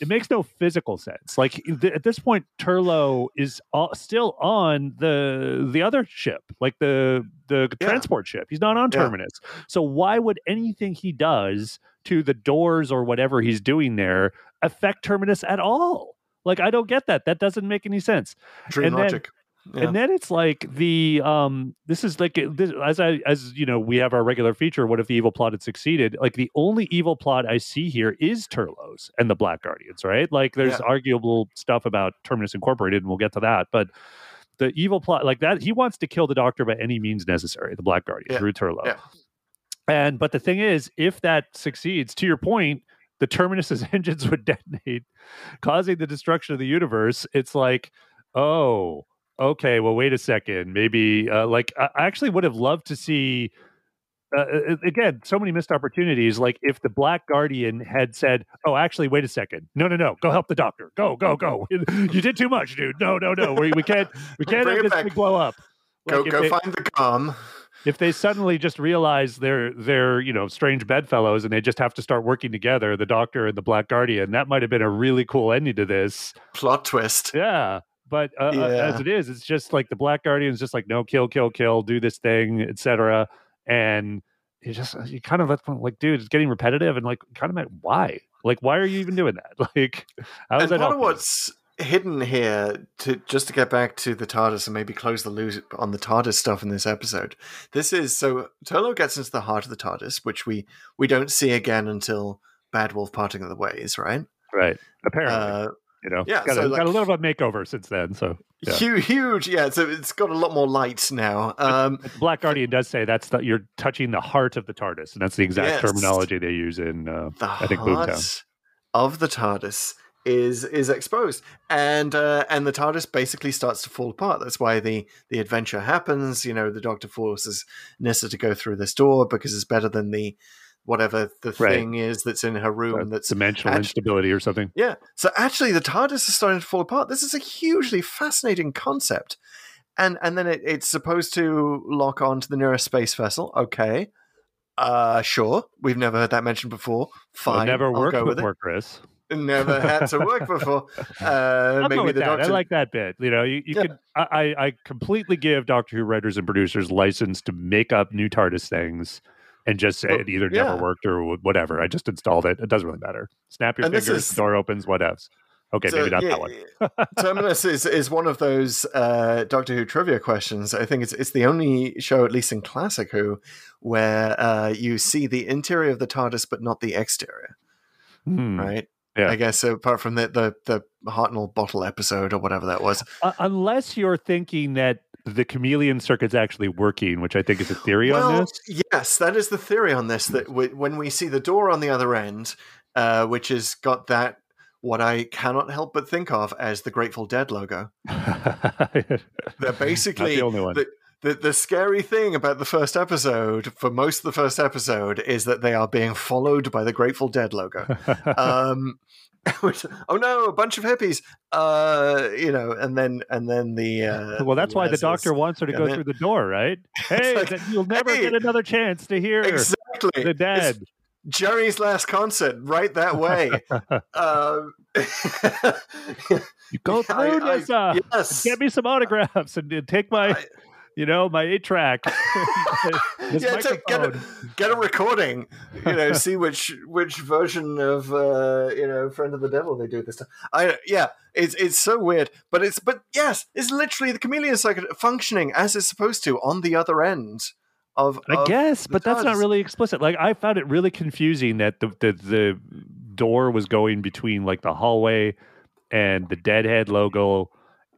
it makes no physical sense. Like th- at this point, Turlough is all, still on the the other ship, like the the Yeah. transport ship. He's not on Yeah. Terminus. So why would anything he does to the doors or whatever he's doing there affect Terminus at all? Like I don't get that. That doesn't make any sense. Dream and then- logic. Yeah. And then it's like the um this is like this, as I as you know we have our regular feature what if the evil plot had succeeded like the only evil plot I see here is Turlough's and the Black Guardians right like there's Yeah. arguable stuff about Terminus Incorporated and we'll get to that but the evil plot like that he wants to kill the Doctor by any means necessary the Black Guardian Yeah. through Turlough and but the thing is if that succeeds to your point the Terminus's *laughs* engines would detonate causing the destruction of the universe it's like oh okay, well, wait a second. Maybe, uh, like, I actually would have loved to see. Uh, uh, again, so many missed opportunities. Like if the Black Guardian had said, "Oh, actually, wait a second. No, no, no. Go help the doctor. Go, go, go. *laughs* You did too much, dude. No, no, no. We, we can't. We can't have this big blow up." Go Like, if go they- find the calm. if they suddenly just realize they're they're you know strange bedfellows and they just have to start working together, the Doctor and the Black Guardian, that might have been a really cool ending to this. Plot twist. Yeah. But uh, uh, Yeah. as it is, it's just like the Black Guardian's just like, no, kill, kill, kill, do this thing, etc. And you just you kind of like, dude, it's getting repetitive, and like, kind of like, why? Like, why are you even doing that? *laughs* Like, how is and that part of what's hidden here to just to get back to the TARDIS and maybe close the loop on the TARDIS stuff in this episode. This is so Turlough gets into the heart of the TARDIS, which we we don't see again until Bad Wolf parting of the ways, right? right? Apparently, Uh, you know, yeah, got, so, a, like- got a little bit of a makeover since then. So, yeah. huge, huge, yeah. So it's got a lot more light now. Um, Black Guardian does say that's the, you're touching the heart of the TARDIS, and that's the exact Yes. terminology they use in uh, the I think heart Boomtown. of the TARDIS is is exposed, and uh, and the TARDIS basically starts to fall apart. That's why the the adventure happens. You know, the Doctor forces Nyssa to go through this door because it's better than the whatever the Right. thing is that's in her room. uh, that's dimensional actu- instability or something. yeah. So actually, the TARDIS is starting to fall apart. This is a hugely fascinating concept, and and then it, it's supposed to lock on to the nearest space vessel. Okay, uh, sure. We've never heard that mentioned before. Well, Fine, never I'll worked go with before, it. Chris. Never had to work before. *laughs* Uh, I'll with the that. Doctor. I like that bit. You know, you, you Yeah. could. I, I I completely give Doctor Who writers and producers license to make up new TARDIS things and just say Well, it either yeah. never worked or whatever. I just installed it. It doesn't really matter. Snap your And fingers, is- door opens, what else? Okay, So, maybe not yeah, that one. Terminus *laughs* is, is one of those uh, Doctor Who trivia questions. I think it's it's the only show, at least in Classic Who, where uh, you see the interior of the TARDIS but not the exterior. Hmm. Right? Yeah. I guess apart from the the the Hartnell bottle episode or whatever that was. Uh, unless you're thinking that the chameleon circuit's actually working, which I think is a theory on this. yes, that is the theory on this. That w- when we see the door on the other end, uh, which has got that what I cannot help but think of as the Grateful Dead logo. *laughs* They're basically the only one. The, the, the scary thing about the first episode, for most of the first episode, is that they are being followed by the Grateful Dead logo. *laughs* um, *laughs* oh no, a bunch of hippies, uh, you know, and then and then the uh, *laughs* well, that's why the doctor wants her to go then- through the door, right? Hey, like, that you'll never hey, get another chance to hear exactly the It's dead. Jerry's last concert, right that way. um, You go through I- I- this. uh, yes. Get me some autographs and uh, take my, I- you know, my eight track. *laughs* *laughs* yeah, take, get, a, get a recording. You know, see which which version of uh, you know Friend of the Devil they do this time. I yeah, it's it's so weird, but it's but yes, it's literally the chameleon circuit functioning as it's supposed to on the other end of. I of guess, the but that's not really explicit. Like I found it really confusing that the, the the door was going between like the hallway and the Deadhead logo,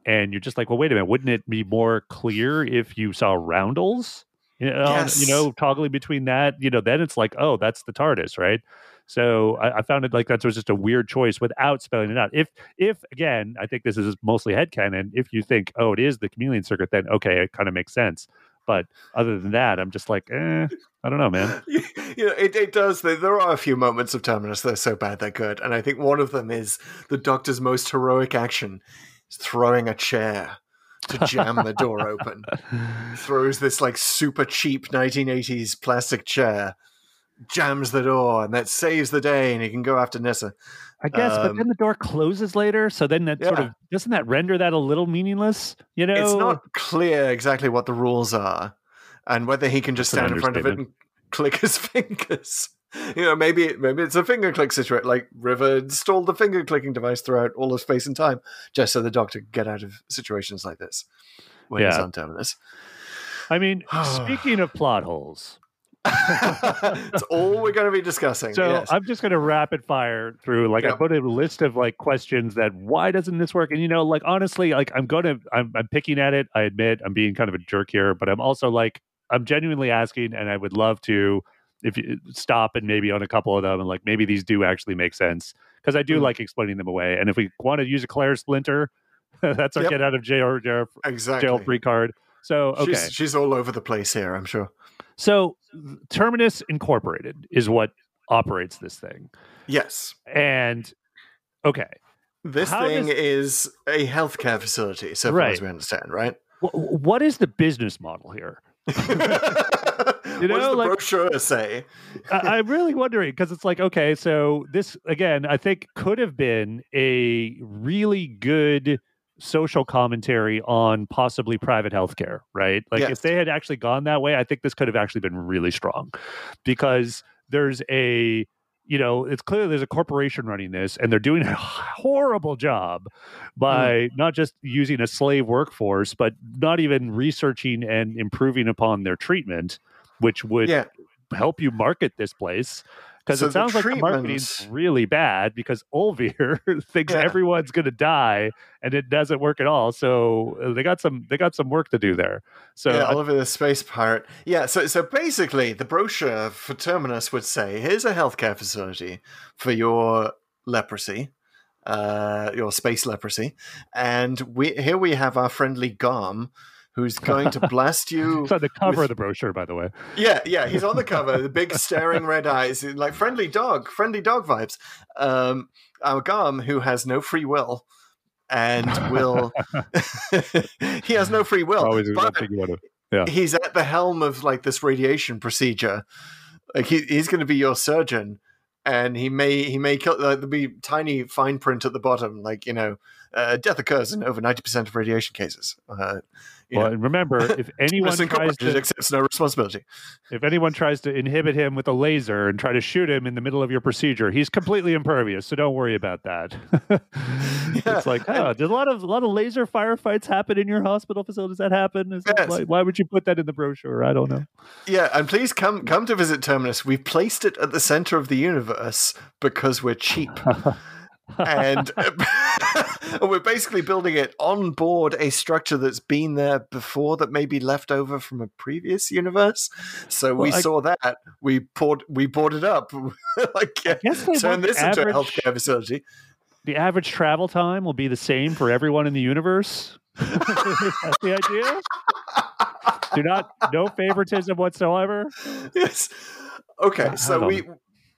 and you're just like, well, wait a minute, wouldn't it be more clear if you saw roundels? You know, Yes. you know, toggling between that, you know, then it's like, oh, that's the TARDIS, right? So I, I found it like that was just a weird choice without spelling it out. If, if again, I think this is mostly headcanon. If you think, oh, it is the chameleon circuit, then okay, it kind of makes sense. But other than that, I'm just like, eh, I don't know, man. *laughs* you know, it, it does. There, are a few moments of Terminus that are so bad they're good, and I think one of them is the Doctor's most heroic action: throwing a chair to jam the door *laughs* open. Throws this like super cheap 1980s plastic chair, jams the door, and that saves the day, and he can go after Nyssa. I guess, but Um, then the door closes later, so then that sort of doesn't that render that a little meaningless? You know, It's not clear exactly what the rules are, and whether he can just That's stand in front of it and click his *laughs* fingers. *laughs* You know, maybe maybe it's a finger click situation. Like River installed the finger clicking device throughout all of space and time, just so the Doctor could get out of situations like this when he's Yeah. on Terminus. I mean, *sighs* speaking of plot holes, *laughs* That's all we're going to be discussing. so yes. I'm just going to rapid fire through. Like, I put a list of like questions that why doesn't this work? And you know, like honestly, like I'm going to I'm, I'm picking at it. I admit I'm being kind of a jerk here, but I'm also like I'm genuinely asking, and I would love to if you stop and maybe on a couple of them, and like maybe these do actually make sense because I do Mhm. like explaining them away. And if we want to use a Clara splinter, *laughs* that's our Yep. get out of jail jail, exactly. jail free card. So okay, She's, she's all over the place here, I'm sure. so Terminus Incorporated is what operates this thing, Yes. and okay, This How thing does- is a healthcare facility, so far Right. as we understand, right? what is the business model here? *laughs* you know, what does the like- brochure say? I, I'm really wondering because it's like, okay, so this again, I think could have been a really good social commentary on possibly private healthcare, right? Like Yes. if they had actually gone that way, I think this could have actually been really strong because there's a you know, it's clear there's a corporation running this and they're doing a *laughs* horrible job mm. by not just using a slave workforce, but not even researching and improving upon their treatment, which would Yeah. help you market this place. Because So it sounds like the marketing's really bad because Olvir *laughs* thinks Yeah. everyone's going to die and it doesn't work at all. So uh, they got some they got some work to do there. So yeah, I- Oliver the Space Pirate. Yeah, so so basically, the brochure for Terminus would say, "Here's a healthcare facility for your leprosy, uh, your space leprosy, and we here we have our friendly Garm, who's going to blast you." *laughs* it's on the cover with- of the brochure, by the way. Yeah, yeah, he's on the *laughs* cover, the big staring red eyes, like friendly dog, friendly dog vibes. Um, our Garm, who has no free will, and will *laughs* he has no free will, Always but. Yeah. he's at the helm of like this radiation procedure. Like he, he's going to be your surgeon, and he may he may kill. Like, there'll be tiny fine print at the bottom, like you know, uh, death occurs in over ninety percent of radiation cases. Uh, Well, know, and remember, *laughs* if anyone tries to accepts no responsibility. if anyone tries to inhibit him with a laser and try to shoot him in the middle of your procedure, he's completely impervious. So don't worry about that. *laughs* It's like, oh, did a lot of a lot of laser firefights happen in your hospital facility? Does that happen? Is that- Yes. why, why would you put that in the brochure? I don't know. Yeah, and please come come to visit Terminus. We've placed it at the center of the universe because we're cheap. *laughs* and *laughs* we're basically building it on board a structure that's been there before that may be left over from a previous universe. So we I- saw that we poured we poured it up, *laughs* like yeah, guess they turn this into a healthcare facility. The average travel time will be the same for everyone in the universe. *laughs* That's the idea. Do not no favoritism whatsoever. Yes. Okay, uh, so we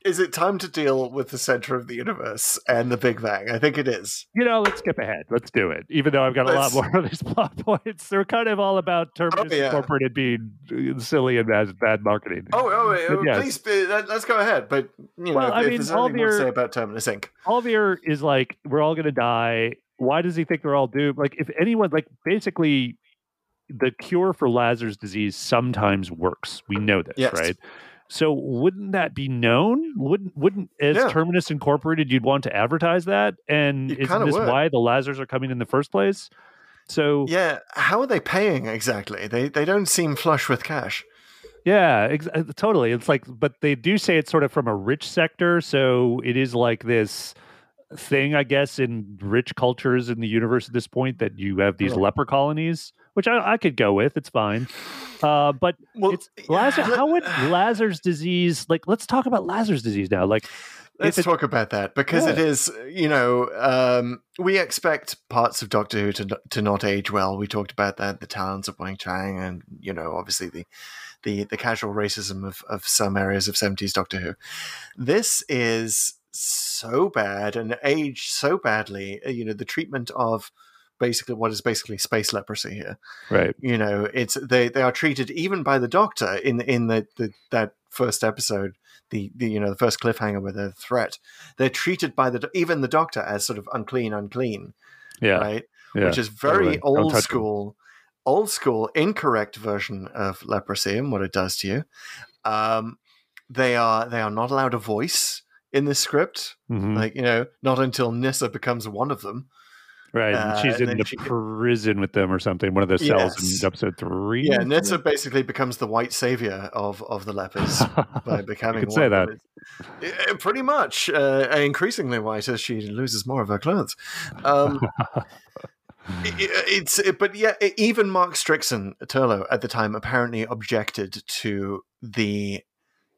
is it time to deal with the center of the universe and the Big Bang? I think it is. You know, let's skip ahead. Let's do it. Even though I've got a lot more of these *laughs* plot points, they're kind of all about Terminus oh, yeah. Incorporated being silly and bad, bad marketing. Oh, oh, oh, yes. please, let- let's go ahead. But you know, Well, if, I if mean, there's anything more to say about Terminus Inc. Olvir is like, we're all going to die. Why does he think they're all doomed? Like, if anyone, like, basically, the cure for Lazarus disease sometimes works. We know this, Yes. right? So wouldn't that be known? Wouldn't wouldn't as Yeah. Terminus Incorporated you'd want to advertise that? And You isn't this would. why the Lazars are coming in the first place? So Yeah, how are they paying exactly? They they don't seem flush with cash. Yeah, ex- uh, totally. It's like, but they do say it's sort of from a rich sector, so it is like this thing, I guess, in rich cultures in the universe at this point that you have these Yeah. leper colonies, which I, I could go with. It's fine. Uh, but Well, it's Lazarus. let- How would Lazar's disease? Like, let's talk about Lazar's disease now. Like, Let's talk about that because it Yeah. is, you know, um, we expect parts of Doctor Who to to not age well. We talked about that, the Talons of Weng-Chiang, and you know, obviously the the the casual racism of of some areas of seventies Doctor Who. This is so bad and aged so badly. uh, You know, the treatment of basically what is basically space leprosy here. right? you know it's they they are treated even by the doctor in in the, the that first episode the, the you know the first cliffhanger with a threat they're treated by the even the doctor as sort of unclean unclean Yeah, right yeah, which is very totally. Old school old school incorrect version of leprosy and what it does to you um they are they are not allowed a voice in the script Mhm. like you know not until Nyssa becomes one of them right. uh, she's in the she- prison with them or something. One of the cells Yes. in episode three. yeah Nyssa basically becomes the white savior of of the lepers *laughs* by becoming could say one of them. Yeah, pretty much uh, increasingly white as she loses more of her clothes um, i- i- it's it- but yeah even mark strickson Turlough at the time apparently objected to the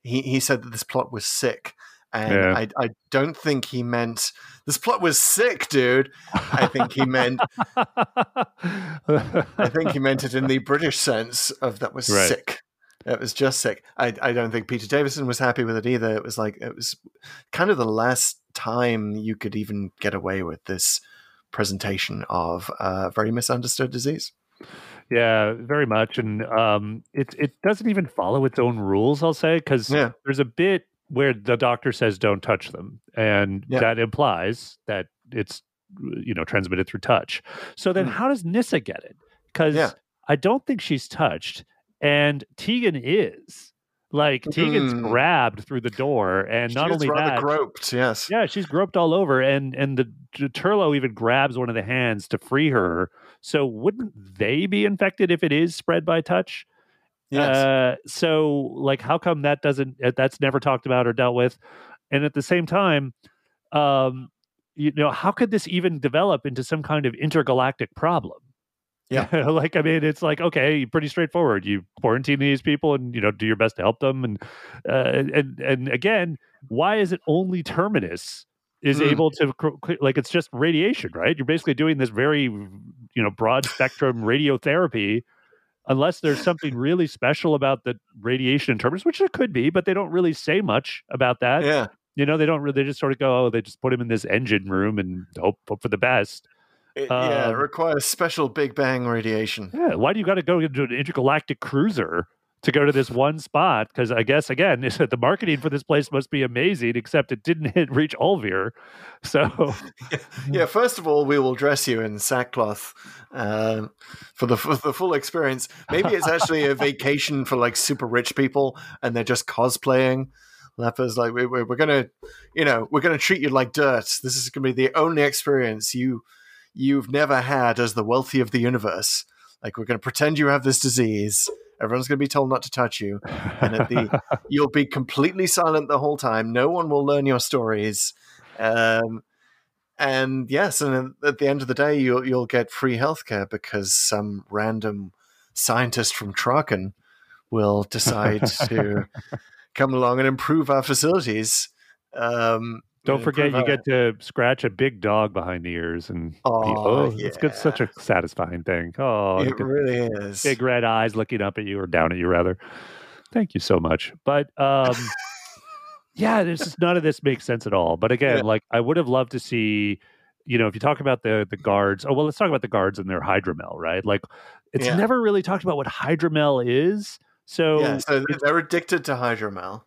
he, he said that this plot was sick and Yeah. I, I don't think he meant this plot was sick dude i think he meant I think he meant it in the *laughs* British sense of that was Right. sick. It was just sick. I, I don't think Peter Davison was happy with it either. It was like it was kind of the last time you could even get away with this presentation of a very misunderstood disease. Yeah, very much, and um, it it doesn't even follow its own rules. I'll say because Yeah. there's a bit where the doctor says don't touch them, and Yeah. that implies that it's you know transmitted through touch. So then, how does Nyssa get it? Because. Yeah. I don't think she's touched, and Tegan is. Like Tegan's Hmm. grabbed through the door, and not She is only rather that, groped. Yes. yeah, she's groped all over, and and the the Turlough even grabs one of the hands to free her. So wouldn't they be infected if it is spread by touch? Yes. Uh, so like, how come that doesn't uh, that's never talked about or dealt with? And at the same time, um, you know, how could this even develop into some kind of intergalactic problem? Yeah. *laughs* like I mean, it's like okay, pretty straightforward. You quarantine these people, and you know, do your best to help them. And uh, and and again, why is it only Terminus is Hmm. able to like it's just radiation, right? You're basically doing this very you know broad spectrum radiotherapy. Unless there's something really special about the radiation in Terminus, which there could be, but they don't really say much about that. yeah. You know, they don't really. They just sort of go, oh, they just put him in this engine room and hope, hope for the best. It, yeah. It Um, requires special Big Bang radiation. Yeah, why do you got to go into an intergalactic cruiser to go to this one spot? Because I guess again, *laughs* the marketing for this place must be amazing, except it didn't *laughs* hit reach Olvir. *laughs* So Yeah, first of all, we will dress you in sackcloth um, for the for the full experience. Maybe it's actually a vacation for like super rich people, and they're just cosplaying lepers. Like we, we, we're gonna, you know, we're gonna treat you like dirt. This is gonna be the only experience you you've never had as the wealthy of the universe. Like we're gonna pretend you have this disease. Everyone's gonna be told not to touch you, and at the *laughs* you'll be completely silent the whole time. No one will learn your stories. Um, and yes, and at the end of the day, you'll you'll get free healthcare because some random scientist from Traken will decide to *laughs* come along and improve our facilities. Um, don't forget, you get to scratch a big dog behind the ears, and be- Oh, it's good, such a satisfying thing. Oh, it really is. big red eyes looking up at you or down at you, rather. Thank you so much. But um, yeah, this is none of this makes sense at all. But again, Yeah. like I would have loved to see, you know, if you talk about the the guards. Oh well, let's talk about the guards and their hydromel, right? Like it's Yeah. never really talked about what hydromel is. So, yeah, so they're addicted to hydromel.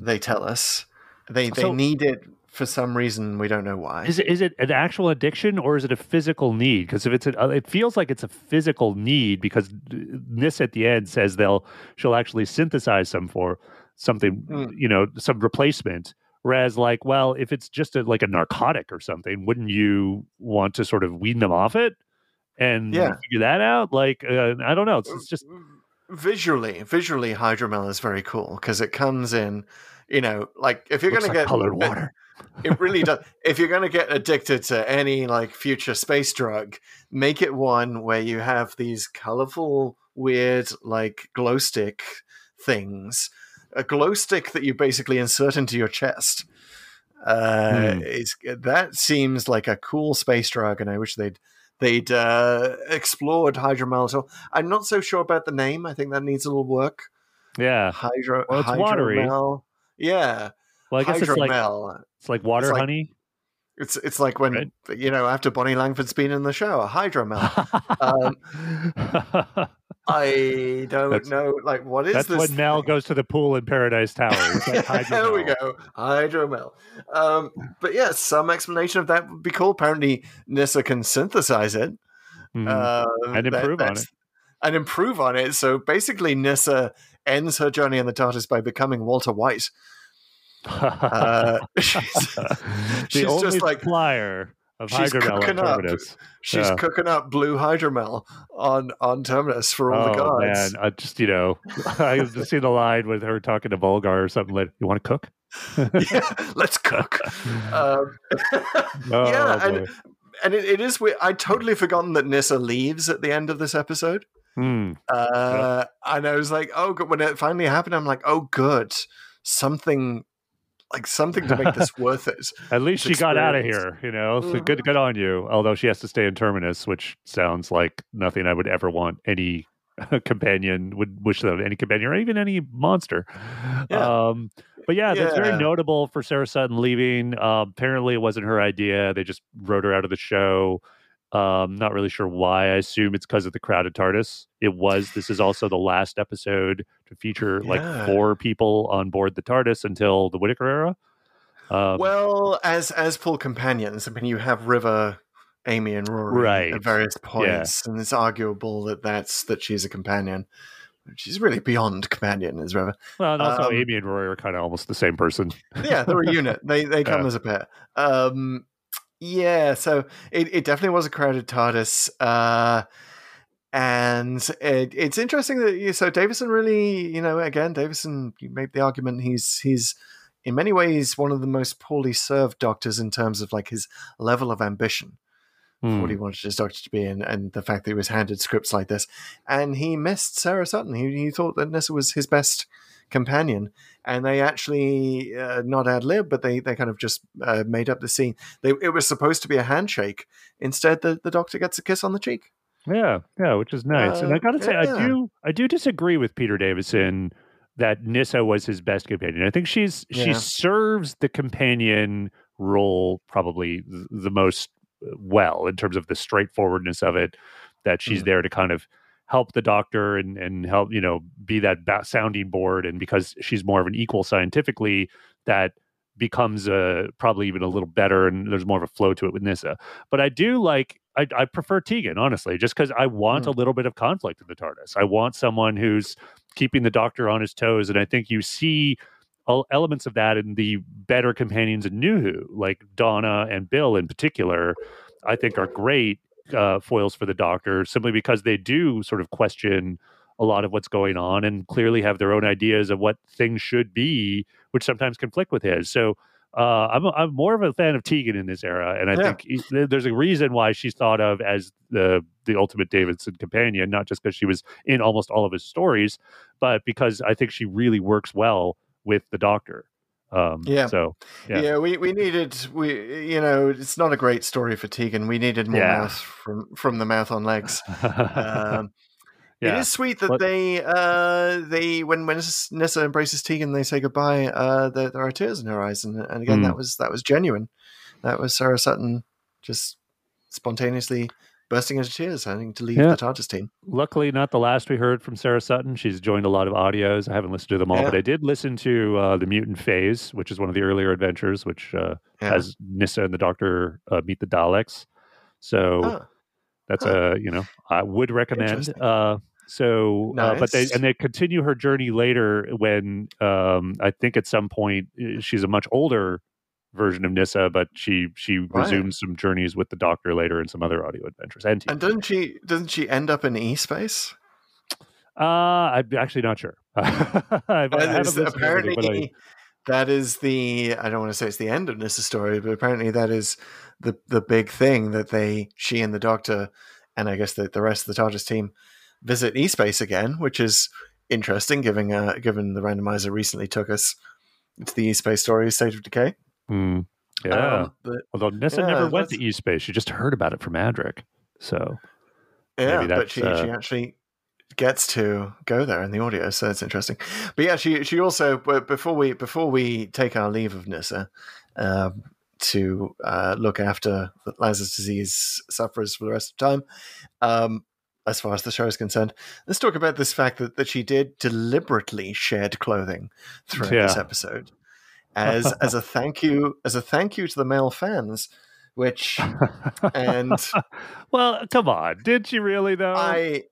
They tell us they they So- need it for some reason. We don't know why. Is it is it an actual addiction or is it a physical need? Because if it's a, uh, it feels like it's a physical need because this at the end says they'll she'll actually synthesize some for something Mm. you know some replacement. Whereas like well if it's just a, like a narcotic or something, wouldn't you want to sort of wean them off it and Yeah. figure that out? Like uh, I don't know. It's, it's just visually visually hydromel is very cool because it comes in you know like if you're going to get colored water. It really does. If you're going to get addicted to any like future space drug make it one where you have these colorful weird like glow stick things a glow stick that you basically insert into your chest. Uh Hmm. is that seems like a cool space drug and i wish they'd they'd uh explored hydromel so i'm not so sure about the name. I think that needs a little work. Yeah. hydro Well, it's watery. yeah Well, I guess it's like it's like water like- honey. it's it's like when you know after Bonnie Langford's been in the shower, hydromel. um, *laughs* I don't That's- know, like what is That's this? when Mel goes to the pool in Paradise Tower. Like *laughs* there we hydromel. go, hydromel. Um, but yeah, some explanation of that would be cool. Apparently, Nyssa can synthesize it Mhm. uh, And that- improve on that's- and improve on it. So basically, Nyssa ends her journey in the TARDIS by becoming Walter White. Uh, *laughs* she's *laughs* the just like flyer of she's hydromel cooking up. She's Yeah. cooking up blue hydromel on on Terminus for all the Oh guards. man, I just you know, *laughs* I just see the line with her talking to Volgar or something like, "You want to cook?" yeah, let's cook. Um, Oh, yeah, boy. and and it, it is weird. I'd totally forgotten that Nyssa leaves at the end of this episode. Hmm. Uh, And I was like, oh, good. when it finally happened, I'm like, oh, good, something like something to make this *laughs* worth it. At least she This got out of here, you know. So good, good on you. Although she has to stay in Terminus, which sounds like nothing I would ever want any *laughs* companion would wish that any companion or even any monster. Yeah. Um, but yeah, that's very notable for Sarah Sutton leaving. Um, apparently, it wasn't her idea. They just wrote her out of the show. Um, not really sure why. I assume it's because of the crowded TARDIS. It was. This is also the last episode to feature like four people on board the TARDIS until the Whittaker era. Um, well, as as full companions, I mean, you have River Amy and Rory Right. at various points, and it's arguable that that's that she's a companion. She's really beyond companion, is rather. Well, and also Um, Amy and Rory are kind of almost the same person. yeah, they're a *laughs* unit. They they come Yeah. as a pair. Um, yeah, so it, it definitely was a crowded TARDIS. Uh, and it, it's interesting that you so Davison really, you know, again, Davison, you made the argument he's he's in many ways one of the most poorly served doctors in terms of like his level of ambition Hmm. what he wanted his doctor to be and, and the fact that he was handed scripts like this. And he missed Sarah Sutton. He, he thought that Nyssa was his best companion. And they actually, uh, not ad lib, but they, they kind of just uh, made up the scene. They, it was supposed to be a handshake. Instead, the, the doctor gets a kiss on the cheek. Yeah, yeah, which is nice. and I Uh, got to say, I do, I do disagree with Peter Davison that Nyssa was his best companion. I think she's she Yeah. serves the companion role probably the most uh, well in terms of the straightforwardness of it. That she's Mm. there to kind of help the doctor and and help you know be that ba- sounding board, and because she's more of an equal scientifically, that becomes uh, probably even a little better, and there's more of a flow to it with Nyssa. But I do like I, I prefer Tegan honestly, just because I want Mm. a little bit of conflict in the TARDIS. I want someone who's keeping the Doctor on his toes, and I think you see el- elements of that in the better companions in New Who, like Donna and Bill in particular. I think are great uh, foils for the Doctor simply because they do sort of question a lot of what's going on and clearly have their own ideas of what things should be, which sometimes conflict with his. So uh, I'm I'm more of a fan of Tegan in this era, and I Yeah. think there's a reason why she's thought of as the the ultimate Davidson companion, not just because she was in almost all of his stories, but because I think she really works well with the Doctor. Um, Yeah. So Yeah. Yeah. we, we needed we you know it's not a great story for Tegan. We needed more Yeah. mouth from from the mouth on legs. *laughs* Um, Yeah. is sweet that But- they uh they when when Nyssa embraces Tegan they say goodbye. Uh, there, there are tears in her eyes, and, and again Mm. that was that was genuine. That was Sarah Sutton just spontaneously bursting into tears, having to leave Yeah. the TARDIS team. Luckily, not the last we heard from Sarah Sutton. She's joined a lot of audios. I haven't listened to them all, Yeah. but I did listen to uh, the Mutant Phase, which is one of the earlier adventures, which uh, Yeah. has Nyssa and the Doctor uh, meet the Daleks. So Ah, that's a you know I would recommend. Uh, so, uh, but they and they continue her journey later when um, I think at some point uh, she's a much older version of Nyssa, but she she Right. resumes some journeys with the Doctor later and some other audio adventures. And, and doesn't she doesn't she end up in E space? uh, I'm actually not sure. *laughs* I is- listened to everything, apparently, I- that is the I don't want to say it's the end of Nyssa's story, but apparently that is the the big thing that they she and the Doctor and I guess the, the rest of the TARDIS team visit E space again, which is interesting, given uh, given the randomizer recently took us to the E space story, State of Decay. Hmm. yeah. Um, but Although Nyssa yeah, never went to E Space, she just heard about it from Adric. So Yeah, but she, she uh, actually gets to go there in the audio, so that's interesting. But yeah, she she also but before we before we take our leave of Nyssa um, to uh, look after the Lazarus disease sufferers for the rest of the time, um, as far as the show is concerned, let's talk about this fact that, that she did deliberately shed clothing throughout this Yeah. episode as as a *laughs* thank you as a thank you to the male fans, which and *laughs* well, come on. Did she really though? I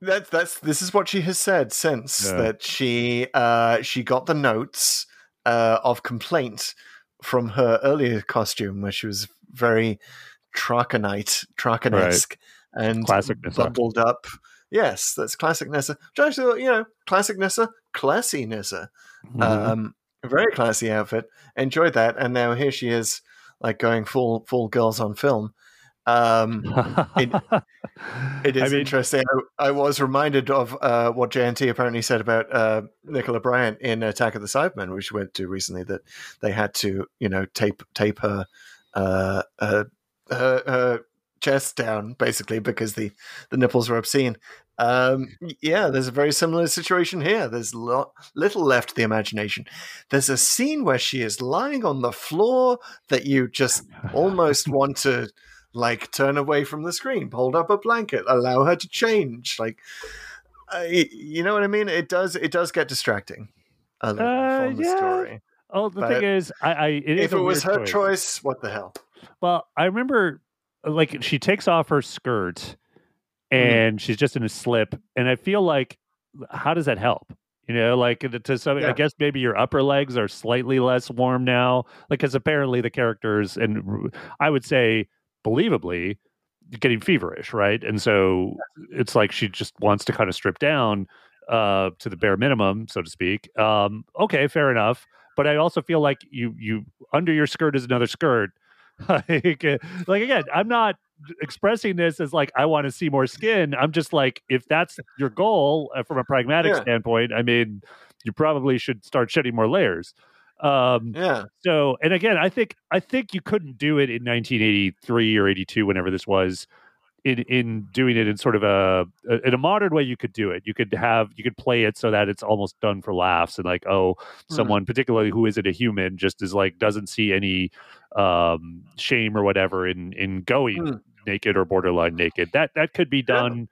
that's that's this is what she has said since Yeah. that she uh she got the notes uh of complaint from her earlier costume where she was very Trakenite, Traken-esque and Classic bundled up. Yes, that's classic Nyssa. Which actually, you know, classic Nyssa, classy Nyssa. Mhm. Um, a very *laughs* classy outfit. Enjoyed that, and now here she is, like going full full girls on film. Um, it- it *laughs* is I mean, interesting. I, I was reminded of uh, what JNT apparently said about uh, Nicola Bryant in Attack of the Cybermen, which we went to recently. That they had to, you know, tape tape her uh, uh, her, her chest down basically because the the nipples were obscene. Um, yeah, there's a very similar situation here. There's little left to the imagination. There's a scene where she is lying on the floor that you just almost *laughs* want to like turn away from the screen, hold up a blanket, allow her to change. Like, I, you know what I mean? It does. It does get distracting. A little Uh, from the yeah. story. oh, the but thing is, I, I it is If a it was her choice, what the hell? Well, I remember like she takes off her skirt Mm-hmm. and she's just in a slip, and I feel like how does that help? You know, like to some, I guess maybe your upper legs are slightly less warm now, like because apparently the characters and i would say believably getting feverish, right? And so it's like she just wants to kind of strip down uh, to the bare minimum, so to speak. Um, okay, fair enough. But I also feel like you you under your skirt is another skirt. *laughs* like, uh, like again, I'm not expressing this as like I want to see more skin. I'm just like if that's your goal uh, from a pragmatic Yeah. standpoint, I mean, you probably should start shedding more layers. Um, Yeah. so, and again, I think I think you couldn't do it in 1983 or 82, whenever this was. In in doing it in sort of a in a modern way, you could do it. You could have you could play it so that it's almost done for laughs and like, oh, someone particularly who isn't a human just is like doesn't see any um shame or whatever in in going Mm. naked or borderline naked. That that could be done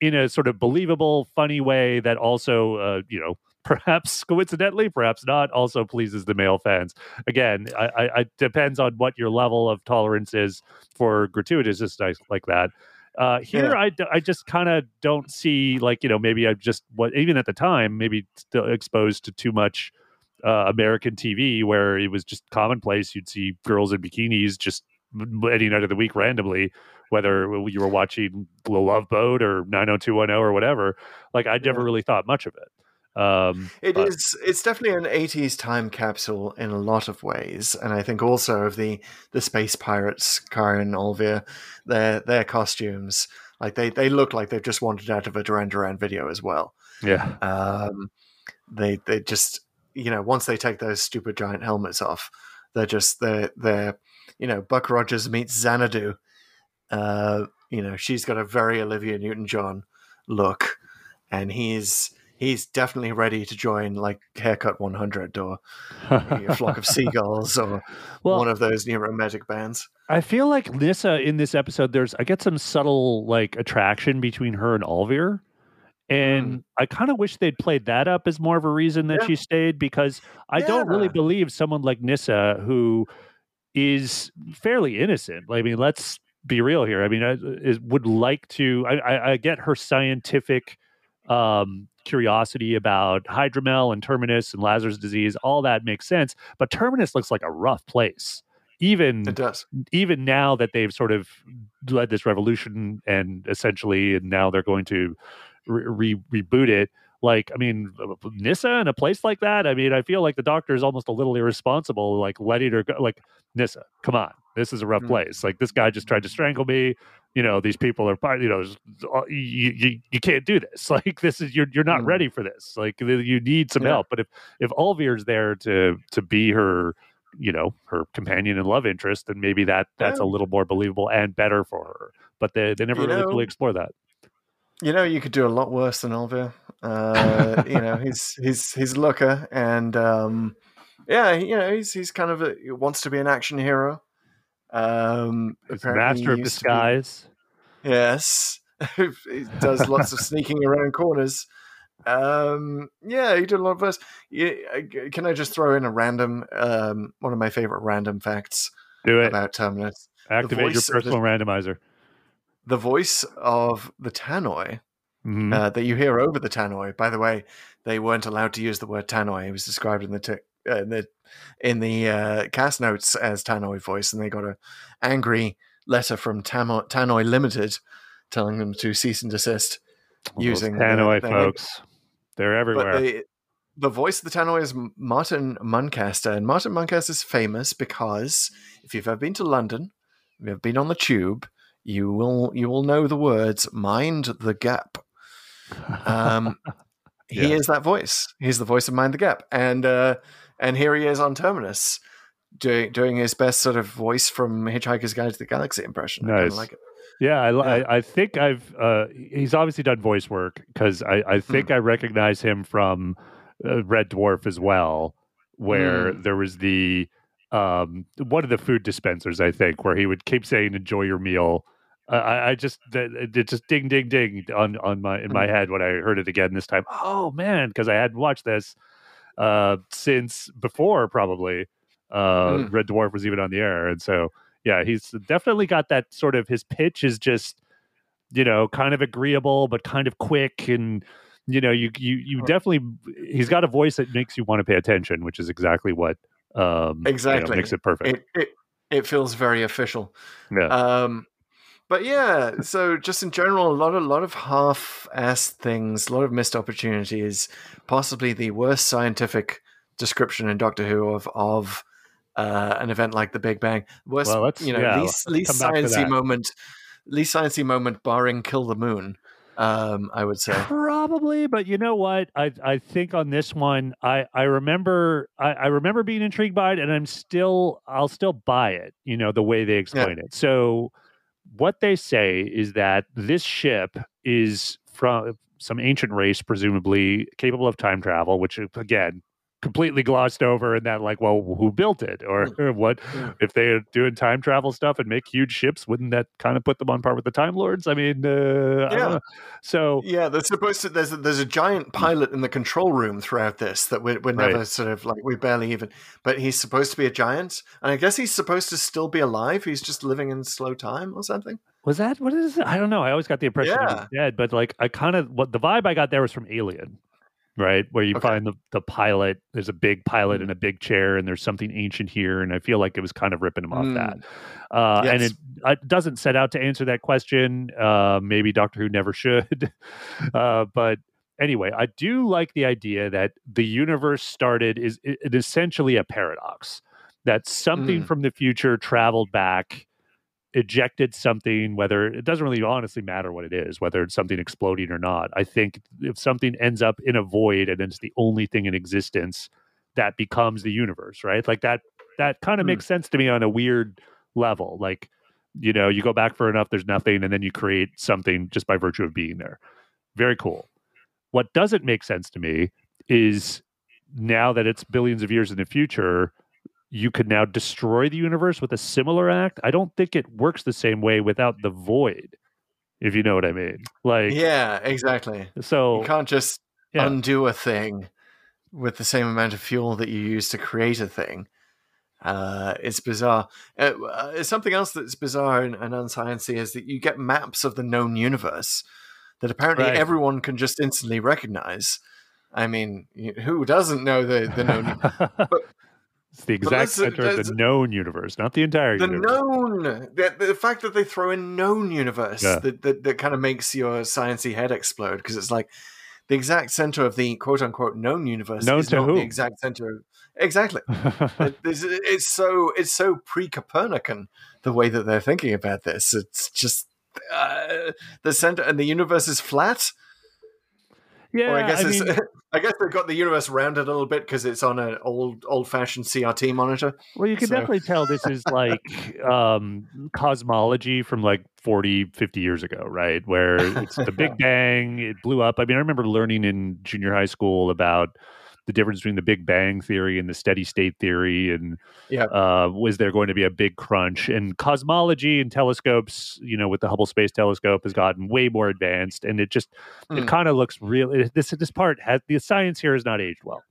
in a sort of believable, funny way that also, uh, you know, *laughs* perhaps coincidentally, perhaps not, also pleases the male fans. Again, I, I, I depends on what your level of tolerance is for gratuitousness like that. Uh, here, Yeah. I, d- I just kind of don't see like you know maybe I just what even at the time maybe still exposed to too much uh, American TV where it was just commonplace. You'd see girls in bikinis just any night of the week randomly, whether you were watching The Love Boat or 90210 or whatever. Like I never really thought much of it. Um, It but- is. It's definitely an '80s time capsule in a lot of ways, and I think also of the the space pirates, Karen and Olvir, their their costumes, like they they look like they've just wandered out of a Duran Duran video as well. Yeah, Um, they they just you know once they take those stupid giant helmets off, they're just they're they're you know Buck Rogers meets Xanadu. Uh, you know she's got a very Olivia Newton John look, and he's he's definitely ready to join like Haircut 100 or a flock of *laughs* seagulls or Well- one of those new romantic bands. I feel like Nyssa uh, in this episode, there's I get some subtle like attraction between her and Olvir. And hmm. I kind of wish they'd played that up as more of a reason that. Yeah. she stayed because I don't really believe someone like Nyssa who is fairly innocent. I mean, let's be real here. I mean, I, is would like to. I, I, I get her scientific um, curiosity about hydromel and terminus and Lazarus disease. All that makes sense, but terminus looks like a rough place. Even It does. even now that they've sort of led this revolution and essentially and now they're going to re- re- reboot it like i mean nyssa in a place like that i mean i feel like the doctor is almost a little irresponsible like letting her go like nyssa come on this is a rough Mm. place like this guy just tried to strangle me you know these people are part- you know uh, you, you, you can't do this *laughs* like this is you're you're not Mm. ready for this like you need some Yeah. help but if if Olvir's there to to be her you know her companion and love interest then maybe that that's a little more believable and better for her but they they never You really know- fully explore that You know, you could do a lot worse than Olvir. Uh, you know, *laughs* he's he's he's a looker, and um, yeah, you know, he's he's kind of a, wants to be an action hero. Um, master of he to be- disguise Yes, *laughs* he does lots of sneaking around corners. Um, yeah, he did a lot of us. Yeah, can I just throw in a random, um, one of my favorite random facts do it about Terminus? activate your of the- personal randomizer The voice of the Tannoy Mhm. uh, that you hear over the Tannoy. By the way, they weren't allowed to use the word Tannoy. It was described in the t- uh, in the in the uh, cast notes as Tannoy voice, and they got a angry letter from Tamo- Tannoy Limited telling them to cease and desist Those using Tannoy the- folks. They're everywhere. But the, the voice of the Tannoy is Martin Muncaster, and Martin Muncaster is famous because if you've ever been to London, if you've been on the tube, you will you will know the words "mind the gap." Um, *laughs* he is that voice. He's the voice of Mind the Gap, and uh, and here he is on Terminus, doing doing his best sort of voice from Hitchhiker's Guide to the Galaxy impression. I Nice. of like it. Yeah, I, Yeah. I, I think I've. Uh, he's obviously done voice work because I, I Hmm. think I recognize him from uh, Red Dwarf as well, where Hmm. there was the um, one of the food dispensers. I think where he would keep saying "enjoy your meal." Uh, I, I just it just ding ding ding on on my in my head when I heard it again this time. Oh man, because I hadn't watched this uh, since before probably uh, Mm. Red Dwarf was even on the air, and so Yeah, he's definitely got that sort of his pitch is just you know kind of agreeable but kind of quick and you know you you you definitely he's got a voice that makes you want to pay attention, which is exactly what um you know, Exactly. makes it perfect. It, it it feels very official. yeah. Um, but yeah, so just in general, a lot of lot of half-assed things, a lot of missed opportunities. Possibly the worst scientific description in Doctor Who of of uh, an event like the Big Bang. Worst, Well, you know, yeah, least least come back to sciencey moment, least sciencey moment, barring Kill the Moon. Um, I would say. Probably, but you know what? I I think on this one, I I remember I, I remember being intrigued by it, and I'm still I'll still buy it. You know the way they explain it. So what they say is that this ship is from some ancient race, presumably capable of time travel, which again completely glossed over and that like well who built it or, or *laughs* what Mm. if they're doing time travel stuff and make huge ships wouldn't that kind of put them on par with the time lords i mean uh, Yeah. know. so Yeah, there's supposed to. There's a, there's a giant pilot in the control room throughout this that we're, we're never Right. sort of like we barely even. But he's supposed to be a giant, and I guess he's supposed to still be alive. He's just living in slow time or something. Was that what is it? I don't know. I always got the impression he was dead, but like I kind of what the vibe I got there was from Alien, right? Where you Okay. find the the pilot. There's a big pilot in a big chair, and there's something ancient here, and I feel like it was kind of ripping him off that. Uh, And it, it doesn't set out to answer that question. Uh, maybe Doctor Who never *laughs* should, uh, but anyway, I do like the idea that the universe started is it, it essentially a paradox that something Mm. from the future traveled back ejected something whether it doesn't really honestly matter what it is whether it's something exploding or not. I think if something ends up in a void and it's the only thing in existence that becomes the universe right? Like that that kind of Hmm. makes sense to me on a weird level. Like you know you go back for enough there's nothing and then you create something just by virtue of being there. Very cool. What doesn't make sense to me is now that it's billions of years in the future you could now destroy the universe with a similar act. I don't think it works the same way without the void, if you know what I mean. Like, Yeah, exactly. so You can't just yeah. undo a thing with the same amount of fuel that you use to create a thing. Uh, it's bizarre. Uh, uh, something else that's bizarre and, and unsciency is that you get maps of the known universe that apparently Right. everyone can just instantly recognize. I mean, who doesn't know the, the known? *laughs* it's the exact center of the known universe, not the entire universe. the universe. known the, the fact that they throw in known universe Yeah. that, that, that kind of makes your sciencey head explode because it's like the exact center of the quote unquote known universe Known is to not who? the exact center of exactly It- *laughs* it's, it's so it's so pre-copernican the way that they're thinking about this it's just uh, the center and the universe is flat yeah, or i guess it's mean, *laughs* i guess they've got the universe rounded a little bit because it's on an old old-fashioned crt monitor well, you can so- definitely tell this is like *laughs* um, cosmology from like 40, 50 years ago, right? Where it's the Big *laughs* Bang, it blew up. I mean, I remember learning in junior high school about the difference between the Big Bang theory and the steady state theory, and Yeah. uh, was there going to be a big crunch? And cosmology and telescopes, you know, with the Hubble Space Telescope, has gotten way more advanced, and it just it Mm. kind of looks real. It, this this part has the science here has not aged well.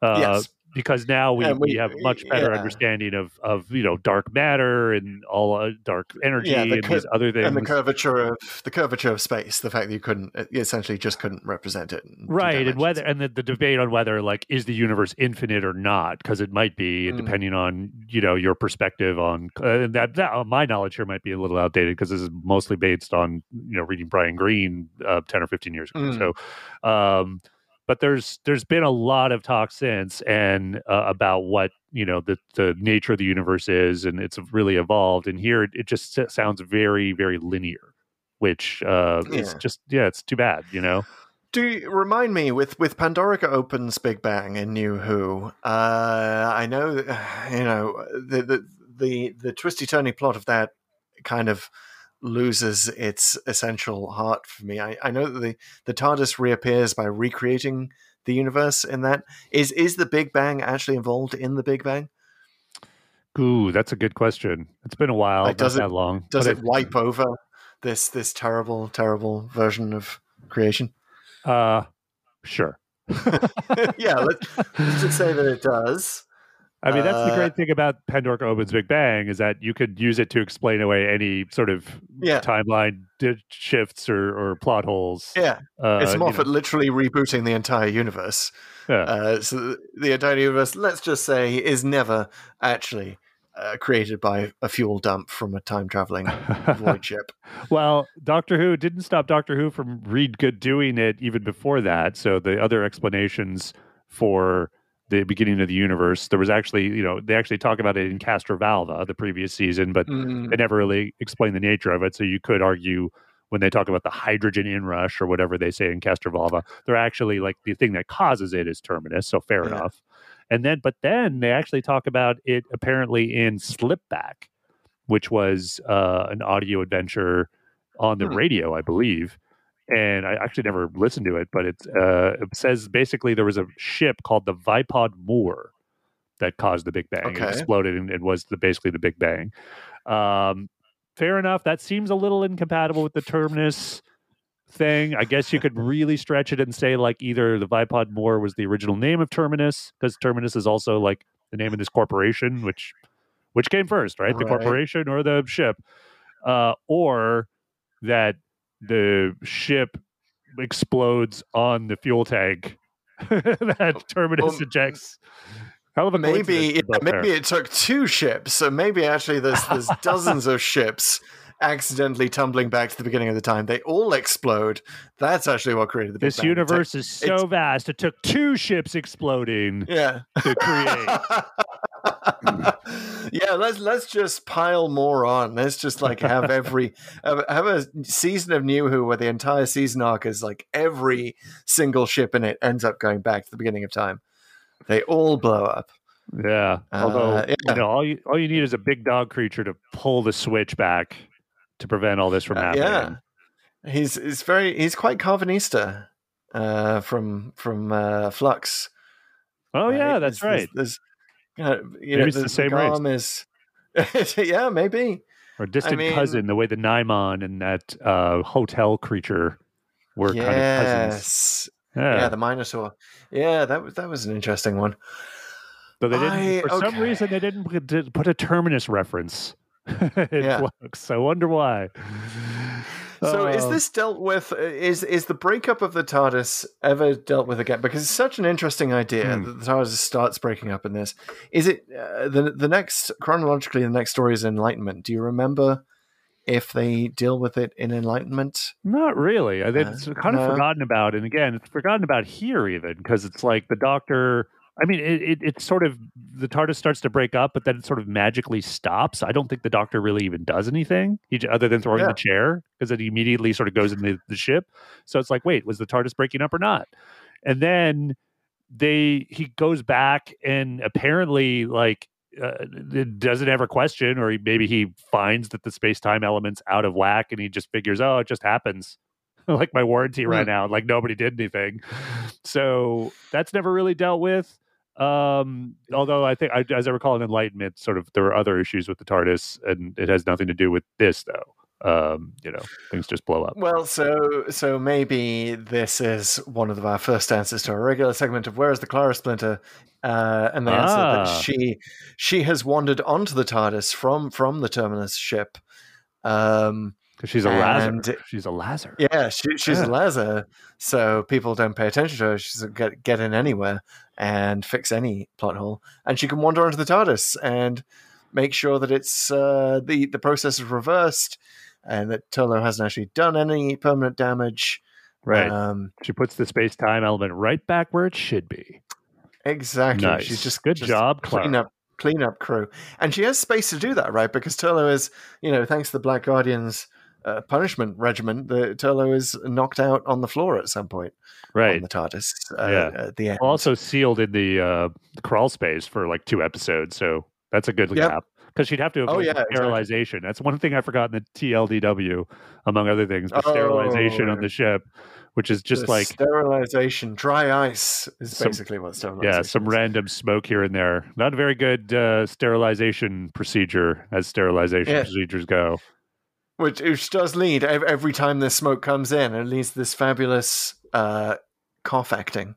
Uh, Yes. Because now we, we, we- have much better yeah. understanding of of you know dark matter and all uh, dark energy Yeah, the and these other things. and the curvature of the curvature of space the fact that you couldn't you essentially just couldn't represent it right and whether and the, the debate on whether like is the universe infinite or not because it might be Mm. depending on you know your perspective on uh, and that, that my knowledge here might be a little outdated because this is mostly based on you know reading brian greene uh, 10 or 15 years ago Mm. so um but there's there's been a lot of talk since and uh, about what you know the the nature of the universe is and it's really evolved and here it, it just sounds very very linear which uh is Yeah. just yeah it's too bad you know Do you, remind me with with Pandorica opens Big Bang in New Who. Uh, I know *sighs* you know the the the, the twisty turny plot of that kind of loses its essential heart for me. I, I know that the the TARDIS reappears by recreating the universe in that. Is is the Big Bang actually involved in the Big Bang? Ooh, that's a good question. It's been a while, Like, not does it- that long. Does but it wipe over this this terrible terrible version of creation? Uh, sure. *laughs* yeah, let's, let's just say that it does. I mean, that's the Uh, great thing about Pandorica Opens Big Bang is that you could use it to explain away any sort of Yeah. timeline shifts or, or plot holes. Yeah, Uh, it's you Moffat know, literally rebooting the entire universe. yeah. Uh, so the entire universe, let's just say, is never actually uh, created by a fuel dump from a time traveling void *laughs* ship. Well, Doctor Who didn't stop Doctor Who from read good doing it even before that. So the other explanations for the beginning of the universe, there was actually, you know, they actually talk about it in Castrovalva, the previous season, but Mm, they never really explain the nature of it. So you could argue when they talk about the hydrogen inrush or whatever they say in Castrovalva, they're actually like the thing that causes it is terminus. So fair Yeah. enough. And then, but then they actually talk about it apparently in Slipback, which was uh, an audio adventure on the Hmm. radio, I believe. And I actually never listened to it, but it's, uh, it says basically there was a ship called the Vipod Mor that caused the Big Bang. It exploded and it was the, basically the Big Bang. Um, fair enough. That seems a little incompatible with the terminus thing. I guess you could really stretch it and say like either the Vipod Mor was the original name of Terminus, because Terminus is also like the name of this corporation, which which came first, right? The corporation or the ship, uh, or that the ship explodes on the fuel tank *laughs* that oh, Terminus well, ejects. Hell of a maybe, yeah, there. maybe it took two ships. So maybe actually there's there's dozens of ships accidentally tumbling back to the beginning of the time. They all explode. That's actually what created the Big This Bang. universe is so it's- vast. It took two ships exploding Yeah. to create. *laughs* yeah, let's let's just pile more on. Let's just like have every *laughs* have, have a season of New Who where the entire season arc is like every single ship in it ends up going back to the beginning of time. They all blow up. Yeah. Although Uh, yeah. you know, all you all you need is a big dog creature to pull the switch back to prevent all this from Uh, happening. yeah, he's he's very he's quite Karvanista uh, from from uh, Flux. Oh yeah, that's There's- right. There's, there's, uh, you Maybe know, it's the the, same race. Is *laughs* yeah, maybe. Or distant mean- cousin, the way the Naimon and that uh, hotel creature were kind of cousins. Yeah. Yeah. the Minotaur. Yeah, that was that was an interesting one. but they didn't. I- for some reason, they didn't put a terminus reference. *laughs* in Yeah. Flux. I wonder why. So is Uh, this dealt with? Is is the breakup of the TARDIS ever dealt with again? Because it's such an interesting idea Hmm. that the TARDIS starts breaking up in this. Is it uh, the the next chronologically? The next story is Enlightenment. Do you remember if they deal with it in Enlightenment? Not really. Uh, it's kind of no. forgotten about, and again, it's forgotten about here even because it's like the Doctor. I mean, it, it it's sort of the TARDIS starts to break up, but then it sort of magically stops. I don't think the Doctor really even does anything he, other than throwing Yeah. the chair because it immediately sort of goes into the ship. So it's like, wait, was the TARDIS breaking up or not? And then they he goes back and apparently like uh, doesn't ever question or he, maybe he finds that the space-time element's out of whack and he just figures oh it just happens *laughs* like my warranty right now, like nobody did anything so that's never really dealt with um although i think I, as i recall in enlightenment sort of there were other issues with the tardis and it has nothing to do with this though um you know things just blow up Well, so so maybe this is one of our first answers to our regular segment of where is the Clara Splinter, uh, and the answer Ah. that she she has wandered onto the TARDIS from from the terminus ship. Um, she's a and- lazar she's a lazar yeah, she, she's Yeah. a Lazar, so people don't pay attention to her. She's get get in anywhere and fix any plot hole, and she can wander onto the TARDIS and make sure that it's uh, the the process is reversed, and that Turlough hasn't actually done any permanent damage. right Um, she puts the space-time element right back where it should be exactly. Nice. She's just Good just job, Clean up, clean up crew, and she has space to do that, right? Because Turlough is, you know, thanks to the Black Guardians. Uh, punishment regimen. The Turlough is knocked out on the floor at some point on right the TARDIS. Uh, Yeah. at the end. also sealed in the uh crawl space for like two episodes so that's a good Yep. gap because she'd have to Oh, yeah, the exactly. sterilization that's one thing i forgot in the tldw among other things the sterilization Oh, on the ship which is just The like sterilization, dry ice is Some- basically what sterilization. yeah some is. random smoke here and there not a very good uh sterilization procedure as sterilization Yeah. procedures go which which does lead every time this smoke comes in, it leads to this fabulous uh, cough acting,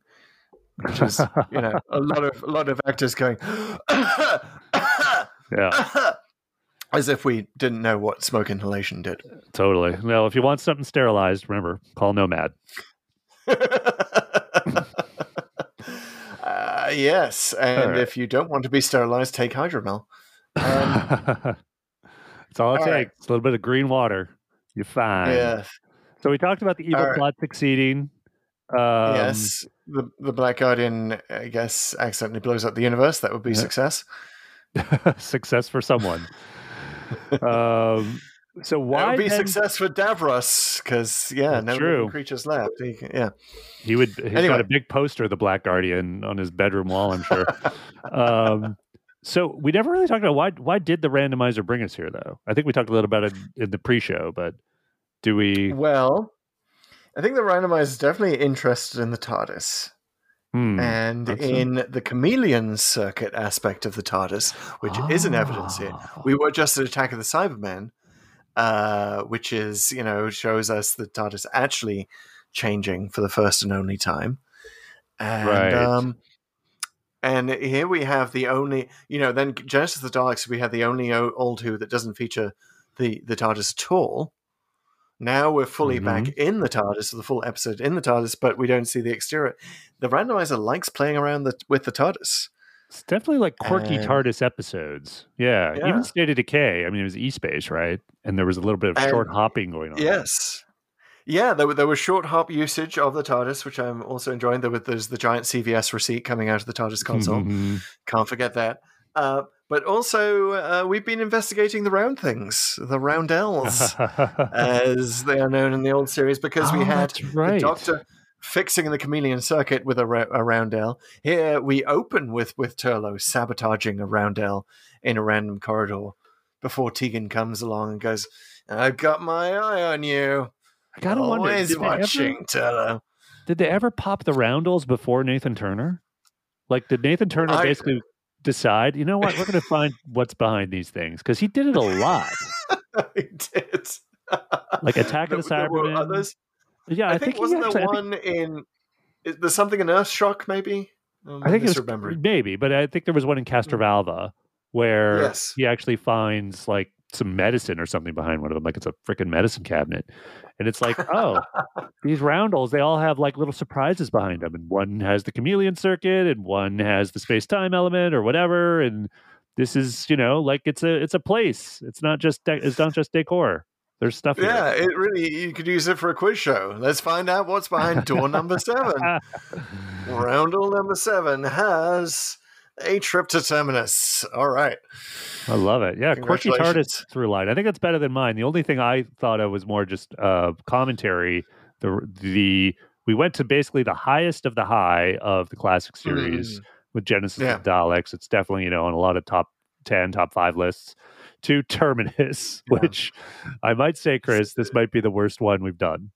which is you know a *laughs* lot of a lot of actors going *coughs* Yeah, *coughs* as if we didn't know what smoke inhalation did. totally. Well, if you want something sterilized, remember, call Nomad. *laughs* uh, yes, and right. if you don't want to be sterilized, take hydromel. Um, *laughs* That's all it all takes. right. A little bit of green water. You're fine. Yes. So we talked about the evil right. plot succeeding. Um, yes, the the Black Guardian, I guess, accidentally blows up the universe. That would be Yeah. success. *laughs* success for someone. um, so *laughs* That why would be then- success for Davros, because yeah, That's no true. creatures left. He, yeah, He would. He's Anyway. got a big poster of the Black Guardian on his bedroom wall. I'm sure. *laughs* um, so we never really talked about why. Why did the randomizer bring us here, though? I think we talked a little about it in the pre-show, but do we? Well, I think the randomizer is definitely interested in the TARDIS. Hmm, and that's a- in the chameleon circuit aspect of the TARDIS, which is in evidence here, Ah. we were just at Attack of the Cybermen, uh, which is you know shows us the TARDIS actually changing for the first and only time, and Right. um, and here we have the only you know then Genesis of the Daleks we have the only old Who that doesn't feature the the TARDIS at all. Now we're fully back Mm-hmm. in the TARDIS, the full episode in the TARDIS, but we don't see the exterior. The randomizer likes playing around the, with the TARDIS. It's definitely like quirky And- TARDIS episodes. Yeah. Yeah. Even State of Decay. I mean, it was E Space, right? And there was a little bit of And- short hopping going on. Yes. Yeah, there, there was short hop usage of the TARDIS, which I'm also enjoying. There was there's the giant CVS receipt coming out of the TARDIS console. Mhm. Can't forget that. Uh, but also, uh, we've been investigating the round things, the roundels, *laughs* as they are known in the old series, because we Oh, had that's the. Doctor fixing the chameleon circuit with a, ra- a roundel. Here we open with with Turlough sabotaging a roundel in a random corridor before Tegan comes along and goes, "I've got my eye on you." I gotta wonder. Always Did they, watching, ever, did they ever pop the roundels before Nathan Turner? Like, did Nathan Turner I- basically decide, you know what, we're going to find what's behind these things? Because he did it a lot. *laughs* he did. *laughs* Like Attack of the Cybermen. Yeah, I, I, think, he wasn't actually- there I think- one in? Is there something in Earthshock? Maybe. Um, I think it was maybe, but I think there was one in Castrovalva where Hmm. Yes. he actually finds like some medicine or something behind one of them, like it's a freaking medicine cabinet, and it's like, oh, *laughs* these roundels, they all have like little surprises behind them, and one has the chameleon circuit, and one has the space time element or whatever, and this is you know like it's a it's a place. It's not just de- it's not *laughs* just decor. There's stuff. here. Yeah, it really you could use it for a quiz show. Let's find out what's behind door number seven. *laughs* Roundel number seven has a trip to Terminus. All right. I love it. Yeah, quirky TARDIS through line. I think it's better than mine. The only thing I thought of was more just uh, commentary. The the we went to basically the highest of the high of the classic series with Genesis Mm. Yeah. of Daleks. It's definitely you know on a lot of top ten, top five lists. To Terminus, *laughs* Yeah. which I might say, Chris, this might be the worst one we've done.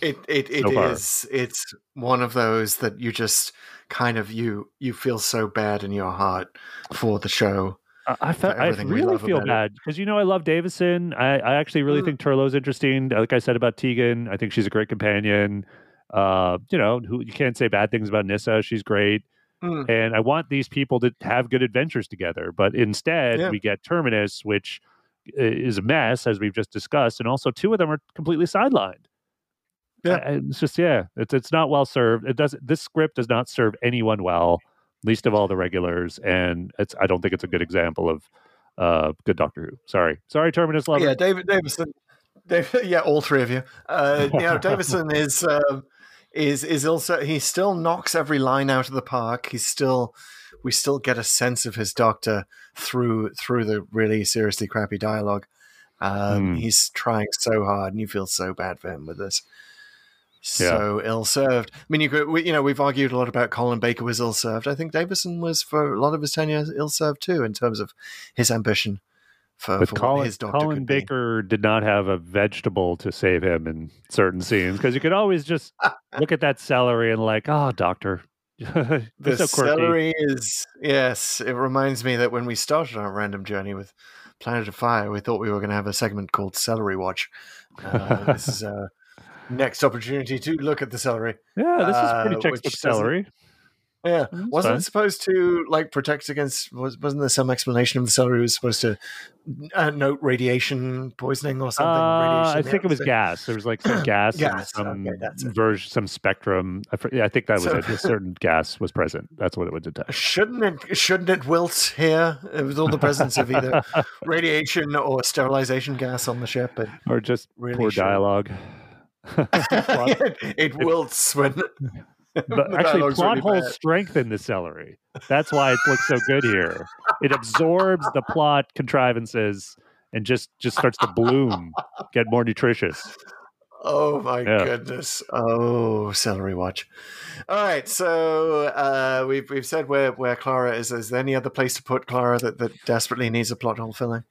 It it it So is. It's one of those that you just kind of you you feel so bad in your heart for the show. I, I, fe- I really feel bad because you know I love Davison. I, I actually really Mm. think Turlough's interesting. Like I said about Tegan, I think she's a great companion. Uh, you know, who you can't say bad things about Nyssa. She's great, Mm. and I want these people to have good adventures together. But instead, Yeah. we get Terminus, which is a mess, as we've just discussed, and also two of them are completely sidelined. Yeah. Uh, it's just yeah, it's it's not well served. It does this script does not serve anyone well, least of all the regulars, and it's I don't think it's a good example of uh good Doctor Who. Sorry, sorry, Terminus lover. Yeah, David Davison. David, *laughs* yeah, all three of you. Uh, you know, *laughs* Davison is um, is is also he still knocks every line out of the park. He's still we still get a sense of his doctor through through the really seriously crappy dialogue. Um, Hmm. He's trying so hard, and you feel so bad for him with this. So ill served. I mean, you could, we, you know, we've argued a lot about Colin Baker was ill served. I think Davison was for a lot of his tenure ill served too, in terms of his ambition for, But for Colin, his doctor Colin could be. Baker did not have a vegetable to save him in certain scenes because you could always just look at that celery and like, oh, Doctor, *laughs* The so celery is yes. It reminds me that when we started our random journey with Planet of Fire, we thought we were going to have a segment called Celery Watch. Uh, this is a *laughs* next opportunity to look at the celery. Yeah, this is uh, pretty textbook doesn't- celery. Yeah, That's wasn't fine. it supposed to like protect against? Was, wasn't there some explanation of the celery was supposed to uh, note radiation poisoning or something? Uh, I think it was gas. There was like some gas, *clears throat* Gas, and some okay, version, some spectrum. I, yeah, I think that was So- it. A certain gas was present. That's what it would detect. Shouldn't it? Shouldn't it wilt here with all the presence of either *laughs* radiation or sterilization gas on the ship? But Or just Really poor should. dialogue. *laughs* it, it wilts when. But actually, plot really holes bad. strengthen the celery. That's why it looks so good here. It absorbs the plot contrivances and just just starts to bloom, get more nutritious. Oh my Yeah. goodness! Oh, celery watch. All right, so uh, we've we've said where where Clara is. Is there any other place to put Clara that, that desperately needs a plot hole filling?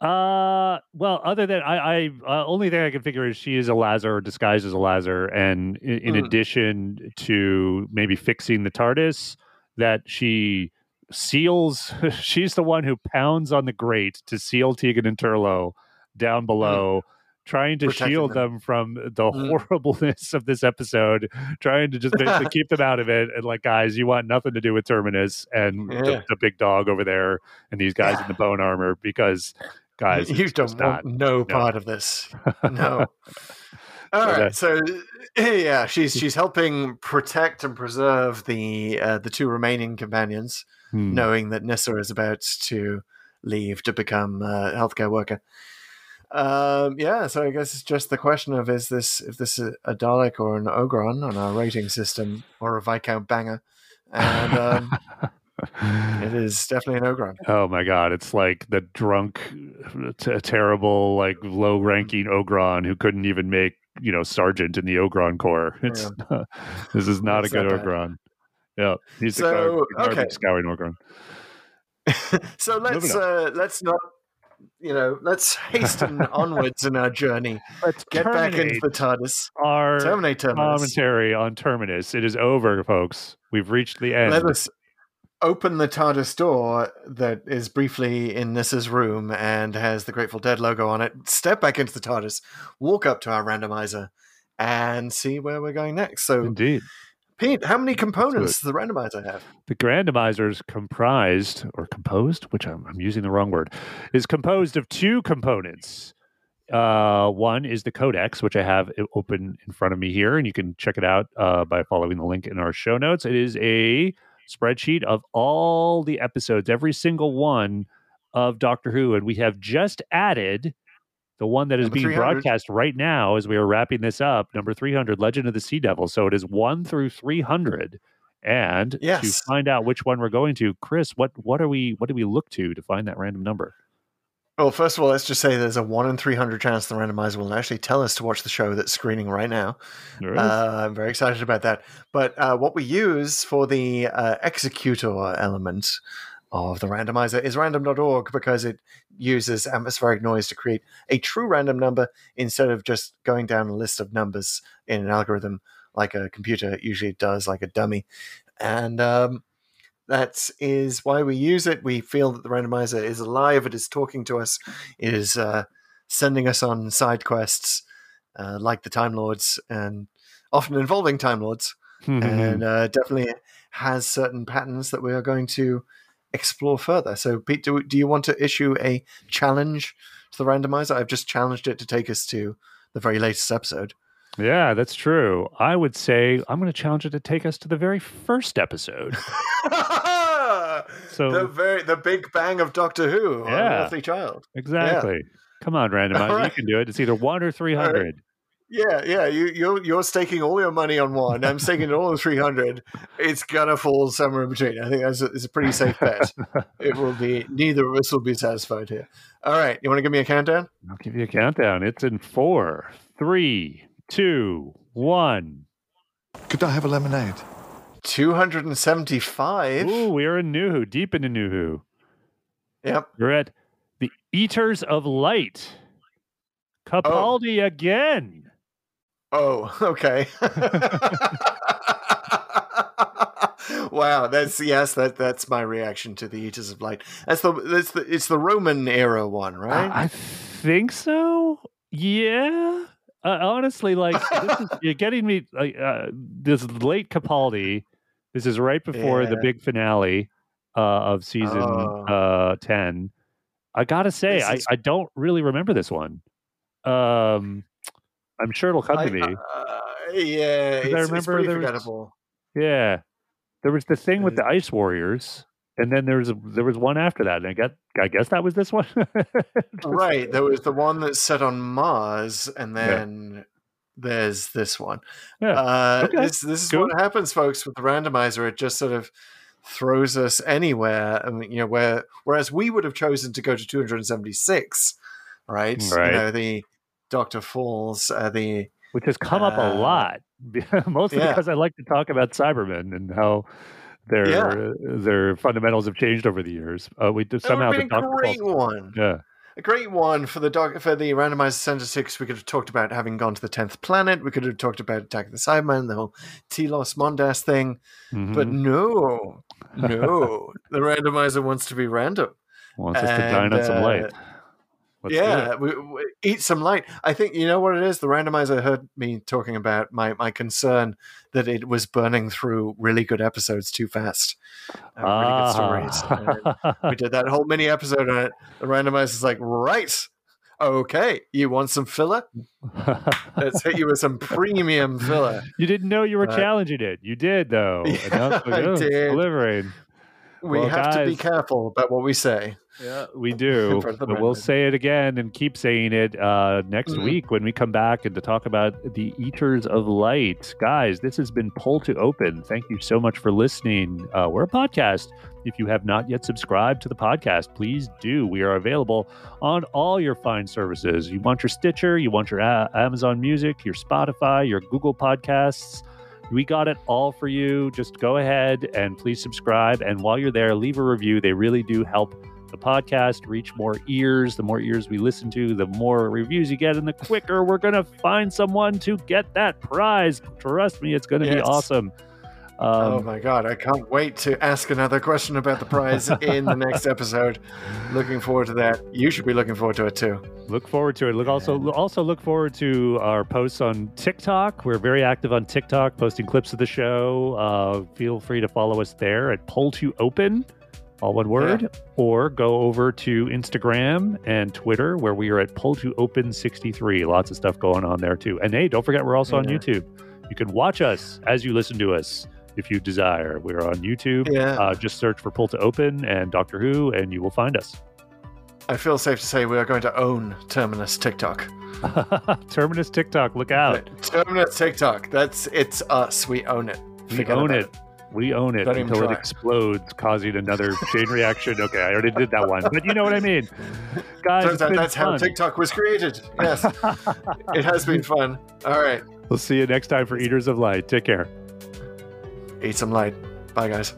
Uh, well, other than I, I uh, only thing I can figure is she is a Lazar disguised as a Lazar, and in, in Mm. addition to maybe fixing the TARDIS, that she seals. *laughs* she's the one who pounds on the grate to seal Tegan and Turlough down below. Trying to Protecting shield them. them. from the Mm. horribleness of this episode, trying to just basically *laughs* keep them out of it. And like, guys, you want nothing to do with Terminus and Yeah. the, the big dog over there and these guys in the *sighs* bone armor because guys, you don't want not. no part of this. No. *laughs* All So right, so yeah, she's she's helping protect and preserve the uh, the two remaining companions, Hmm. knowing that Nyssa is about to leave to become a healthcare worker. Um, yeah, so I guess it's just the question of is this if this is a Dalek or an Ogron on our rating system or a Viscount Banger, and um, *laughs* it is definitely an Ogron. *laughs* Oh my god, it's like the drunk, t- terrible, like low-ranking Ogron who couldn't even make you know sergeant in the Ogron Corps. *laughs* It's this is not It's a good not. Ogron. Yeah, he's So, a garbage okay. scouring Ogron. *laughs* so let's uh, let's not you know let's hasten onwards in our journey. Let's Get back into the TARDIS. our Terminate Terminus. commentary on Terminus. It is over, folks. We've reached the end. Let us open the TARDIS door that is briefly in Nyssa's room and has the Grateful Dead logo on it. Step back into the TARDIS, walk up to our randomizer, and see where we're going next. So, Indeed. Pete, how many components does the randomizer have? The randomizer is comprised or composed, which I'm, I'm using the wrong word, is composed of two components. Uh, one is the codex, which I have open in front of me here, and you can check it out uh, by following the link in our show notes. It is a spreadsheet of all the episodes, every single one of Doctor Who, and we have just added the one that is Number being broadcast right now as we are wrapping this up, number 300, Legend of the Sea Devil. So it is 1 through 300. And to find out which one we're going to, Chris, what what are we what do we look to to find that random number? Well, first of all, let's just say there's a 1 in 300 chance the randomizer will actually tell us to watch the show that's screening right now. There it is. Uh, I'm very excited about that. But uh, what we use for the uh, executor element of the randomizer is random.org because it uses atmospheric noise to create a true random number instead of just going down a list of numbers in an algorithm like a computer usually does, like a dummy. And um, that is why we use it. We feel that the randomizer is alive, it is talking to us, it is uh, sending us on side quests uh, like the Time Lords and often involving Time Lords, and uh, definitely has certain patterns that we are going to explore further. So, Pete, do, do you want to issue a challenge to the randomizer? I've just challenged it to take us to the very latest episode. Yeah, that's true. I would say I'm going to challenge it to take us to the very first episode. *laughs* So- the very the Big Bang of Doctor Who, on Yeah. Earthly Child. Exactly. Come on, randomizer. You can do it. It's either 1 or 300. Yeah, yeah. You you're you're staking all your money on one. I'm staking all the three hundred. It's gonna fall somewhere in between. I think that's a, it's a pretty safe bet. it will be. Neither of us will be satisfied here. All right. You want to give me a countdown? I'll give you a countdown. It's in four, three, two, one. Could I have a lemonade? Two hundred and seventy-five. Ooh, we are in New Who, deep into New Who. Yep. We're at the Eaters of Light. Capaldi oh. again. Oh, *laughs* okay. *laughs* wow, that's yes, that that's my reaction to the Eaters of Light. That's the that's the it's the Roman era one, right? I think so. Yeah. Uh, honestly, like this is, you're getting me like uh, this late Capaldi This is right before the big finale uh, of season Oh. uh, ten. I gotta say, This I, I don't really remember this one. Um, I'm sure it'll come I- to me. uh, yeah, it's, I it's remember pretty there was- Yeah, there was the thing with the Ice Warriors, and then there was a, there was one after that, and I get I guess that was this one. *laughs* Right, there was the one that's set on Mars, and Yeah. then there's this one. Yeah. Uh, Okay. This this is Cool. what happens, folks, with the randomizer. It just sort of throws us anywhere. Mean, you know, where whereas we would have chosen to go to 276, right? Right. You know, the Doctor Falls, uh, the which has come up a Uh, lot, *laughs* mostly yeah. because I like to talk about Cybermen and how their Yeah. their fundamentals have changed over the years. Uh, we did that would somehow been a great one. Yeah, A great one for the doc for the randomized center six. We could have talked about having gone to the tenth planet. We could have talked about Attack of the Cybermen, the whole Telos Mondas thing. But Mhm. no, no, *laughs* the randomizer wants to be random. wants us to dine on some and, light. Let's yeah, we, we- eat some light. I think you know what it is. The randomizer heard me talking about my my concern that it was burning through really good episodes too fast. Uh, really good stories. Ah. we did that whole mini episode on it. The randomizer's like, right, okay, you want some filler? Let's hit you with some *laughs* premium filler. you didn't know you were Uh, challenging it. You did though. *laughs* Yeah, I did. Delivering. We Well, have to be careful about what we say. Yeah, we *laughs* do. front of the but we'll say it again and keep saying it uh, next Mhm. week when we come back and to talk about the Eaters of Light. Guys, this has been Pull to Open. Thank you so much for listening. Uh, we're a podcast. If you have not yet subscribed to the podcast, please do. We are available on all your fine services. You want your Stitcher, you want your A- Amazon Music, your Spotify, your Google Podcasts. We got it all for you. Just go ahead and please subscribe. And while you're there, leave a review. They really do help the podcast reach more ears. The more ears we listen to, the more reviews you get, and the quicker we're going to find someone to get that prize. Trust me, it's going to be Yes. awesome. oh Um, my god, I can't wait to ask another question about the prize in the next episode. Looking forward to that. You should be looking forward to it too. look forward to it. Look also also look forward to our posts on TikTok. We're very active on TikTok, posting clips of the show. Uh, feel free to follow us there at Pull to Open, all one word, or go over to Instagram and Twitter where we are at Pull to Open 63. Lots of stuff going on there too. And hey, don't forget we're also on YouTube. You can watch us as you listen to us if you desire. We're on YouTube. Yeah. Uh, just search for Pull to Open and Doctor Who, and you will find us. I feel safe to say we are going to own Terminus TikTok. *laughs* Terminus TikTok, look out. Terminus TikTok. That's it's us. We own it. We Forget own about it. We own it until it explodes, causing another chain reaction. Okay, I already did that one, but you know what I mean, *laughs* guys. Turns out that's how. TikTok was created. Yes, *laughs* it has been fun. All right, We'll see you next time for Eaters of Light. Take care. eat some light. Bye, guys.